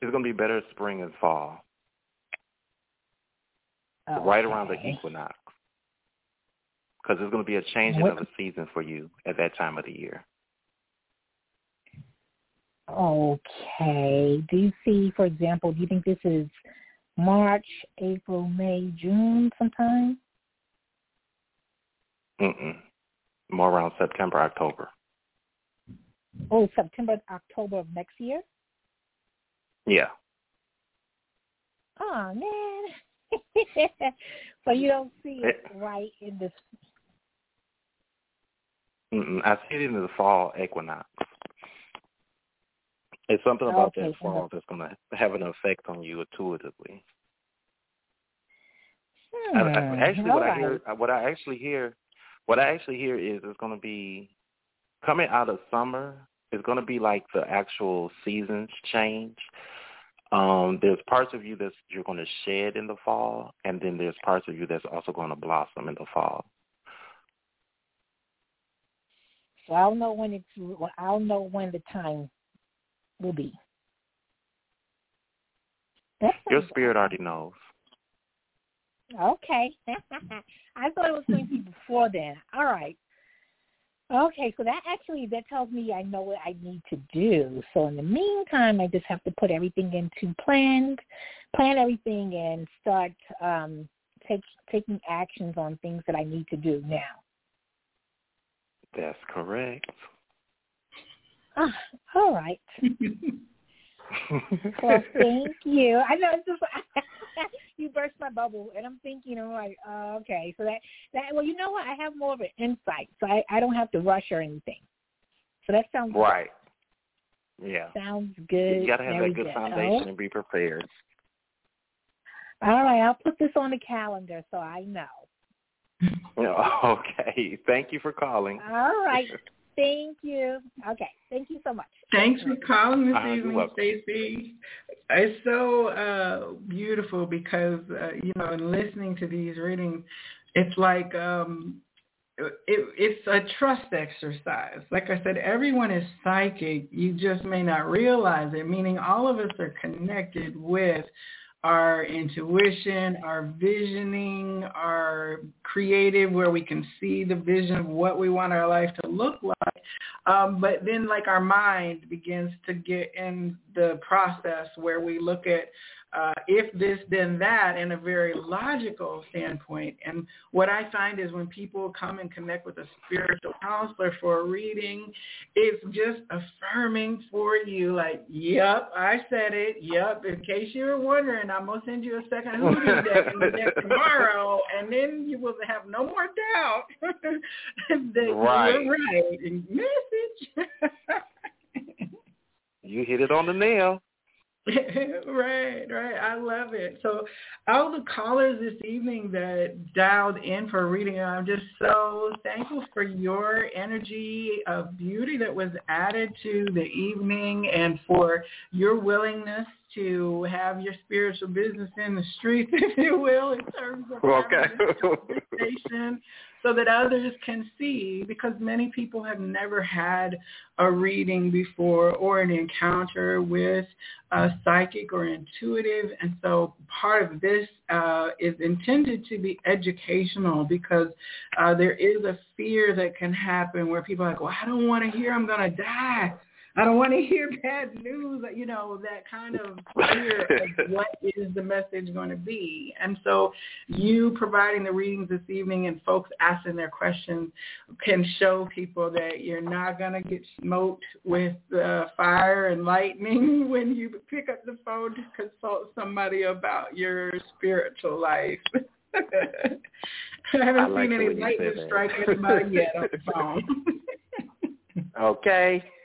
it's gonna be better spring and fall, right around the equinox, because there's gonna be a changing What- of the season for you at that time of the year. Okay. Do you see, for example, do you think this is March, April, May, June sometime? Mm-mm. More around September, October. Oh, September, October of next year? Yeah. Oh, man. [LAUGHS] so you don't see it right in this. Mm-mm. I see it in the fall equinox. It's something about Okay, that fall that's gonna have an effect on you intuitively. I, I, Hmm, actually, all what I hear, what I actually hear, what I actually hear is it's going to be coming out of summer. It's going to be like the actual seasons change. Um, there's parts of you that you're going to shed in the fall, and then there's parts of you that's also going to blossom in the fall. So I'll know when it's. I'll know when the time will be. Your spirit already knows. Okay. [LAUGHS] I thought it was going to be before then. All right. Okay, so that actually that tells me I know what I need to do. So in the meantime, I just have to put everything into plan, plan everything, and start um, take, taking actions on things that I need to do now. That's correct. Ah, all right. [LAUGHS] Well, [LAUGHS] thank you. I know it's just [LAUGHS] you burst my bubble, and I'm thinking, I'm like, oh, okay, so that that well, you know what? I have more of an insight, so I I don't have to rush or anything. So that sounds good. right. Yeah. Sounds good. You got to have Very that good good. foundation and be prepared. Oh, all right, I'll put this on the calendar so I know. Yeah, [LAUGHS] Okay. Thank you for calling. All right. [LAUGHS] Thank you. Okay. Thank you so much. Thanks for calling this Uh, evening, welcome. Stacey. It's so uh, beautiful because uh, you know, in listening to these readings, it's like um, it, it's a trust exercise. Like I said, everyone is psychic. You just may not realize it. Meaning, all of us are connected with our intuition, our visioning, our creative, where we can see the vision of what we want our life to look like. Um, but then like our mind begins to get in the process where we look at uh, if this, then that in a very logical standpoint. And what I find is when people come and connect with a spiritual counselor for a reading, it's just affirming for you like, yep, I said it. Yep. In case you were wondering, I'm going to send you a second hoodoo [LAUGHS] deck in the deck tomorrow, and then you will have no more doubt [LAUGHS] that Right. you're right. Message. [LAUGHS] you hit it on the nail. [LAUGHS] right, right. I love it. So all the callers this evening that dialed in for a reading, I'm just so thankful for your energy of beauty that was added to the evening and for your willingness to have your spiritual business in the streets, [LAUGHS] if you will, in terms of okay. So that others can see because many people have never had a reading before or an encounter with a psychic or intuitive. And so part of this uh, is intended to be educational because uh, there is a fear that can happen where people are like, well, I don't want to hear I'm going to die. I don't want to hear [LAUGHS] bad news, you know, that kind of fear of [LAUGHS] what is the message going to be. And so you providing the readings this evening and folks asking their questions can show people that you're not going to get smoked with uh, fire and lightning [LAUGHS] when you pick up the phone to consult somebody about your spiritual life. I haven't I like seen any lightning strike anybody yet on the phone. okay.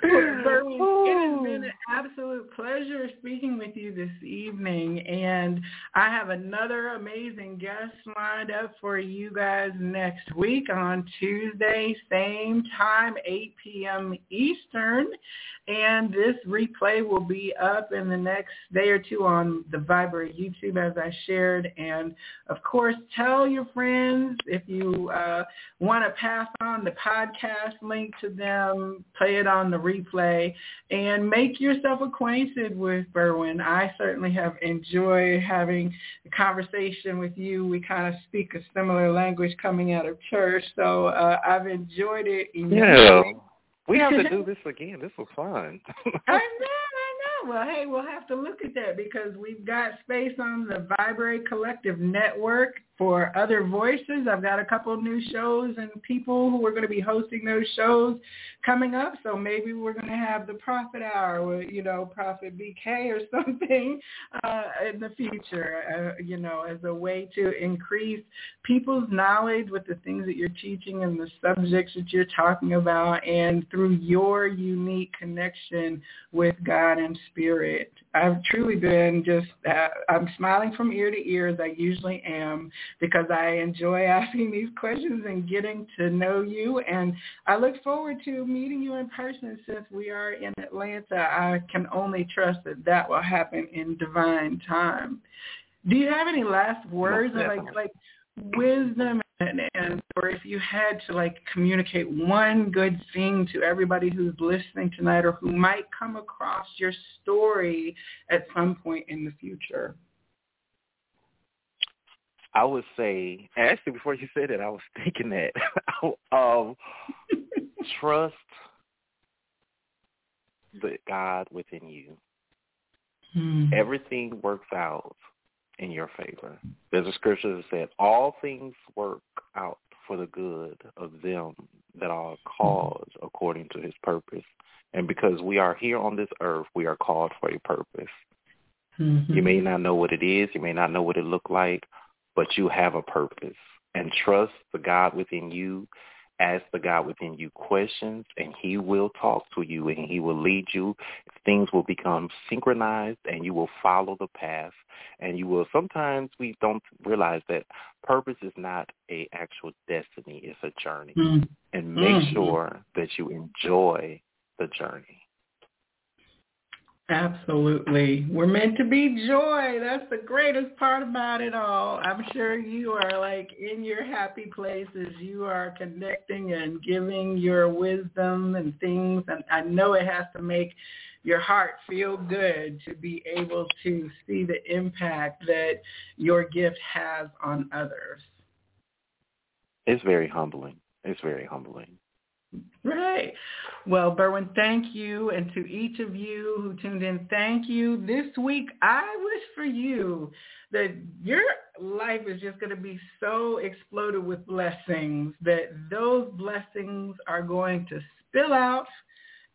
[LAUGHS] Berwyn, [LAUGHS] it has been an absolute pleasure speaking with you this evening, and I have another amazing guest lined up for you guys next week on Tuesday, same time, 8 p.m. Eastern, and this replay will be up in the next day or two on the Viberary YouTube as I shared, and of course, tell your friends if you uh, want to pass on the podcast link to them, play it on the replay and make yourself acquainted with Berwyn. I certainly have enjoyed having a conversation with you. We kind of speak a similar language coming out of church, so uh, I've enjoyed it immensely. Yeah. [LAUGHS] We have to do this again. This was fun. [LAUGHS] I know, I know. Well, hey, we'll have to look at that because we've got space on the Viberary Collective Network for other voices. I've got a couple of new shows and people who are going to be hosting those shows coming up. So maybe we're going to have the Prophet Hour with, you know, Prophet BK or [LAUGHS] something uh, in the future, uh, you know, as a way to increase people's knowledge with the things that you're teaching and the subjects that you're talking about and through your unique connection with God and spirit. I've truly been just, uh, I'm smiling from ear to ear as I usually am because I enjoy asking these questions and getting to know you. And I look forward to meeting you in person since we are in Atlanta. I can only trust that that will happen in divine time. Do you have any last words of like, like wisdom and, and or if you had to like communicate one good thing to everybody who's listening tonight or who might come across your story at some point in the future? I would say, actually, before you said it, I was thinking that [LAUGHS] um, [LAUGHS] trust the God within you. Hmm. Everything works out in your favor. There's a scripture that said, all things work out for the good of them that are called according to his purpose. And because we are here on this earth, we are called for a purpose. Mm-hmm. You may not know what it is. You may not know what it looked like, but you have a purpose. And trust the God within you. Ask the God within you questions, and he will talk to you, and he will lead you. Things will become synchronized, and you will follow the path. And you will, sometimes we don't realize that purpose is not a actual destiny. It's a journey. Mm. And make Mm. sure that you enjoy the journey. Absolutely. We're meant to be joy. That's the greatest part about it all. I'm sure you are like in your happy places. You are connecting and giving your wisdom and things. And I know it has to make your heart feel good to be able to see the impact that your gift has on others. It's very humbling. It's very humbling. Right. Well, Berwyn, thank you. And to each of you who tuned in, thank you. This week, I wish for you that your life is just going to be so exploded with blessings that those blessings are going to spill out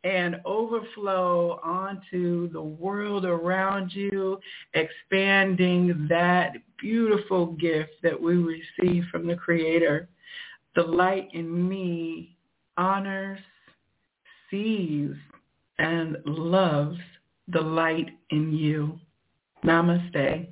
and overflow onto the world around you, expanding that beautiful gift that we receive from the Creator. The light in me honors sees and loves the light in you. Namaste.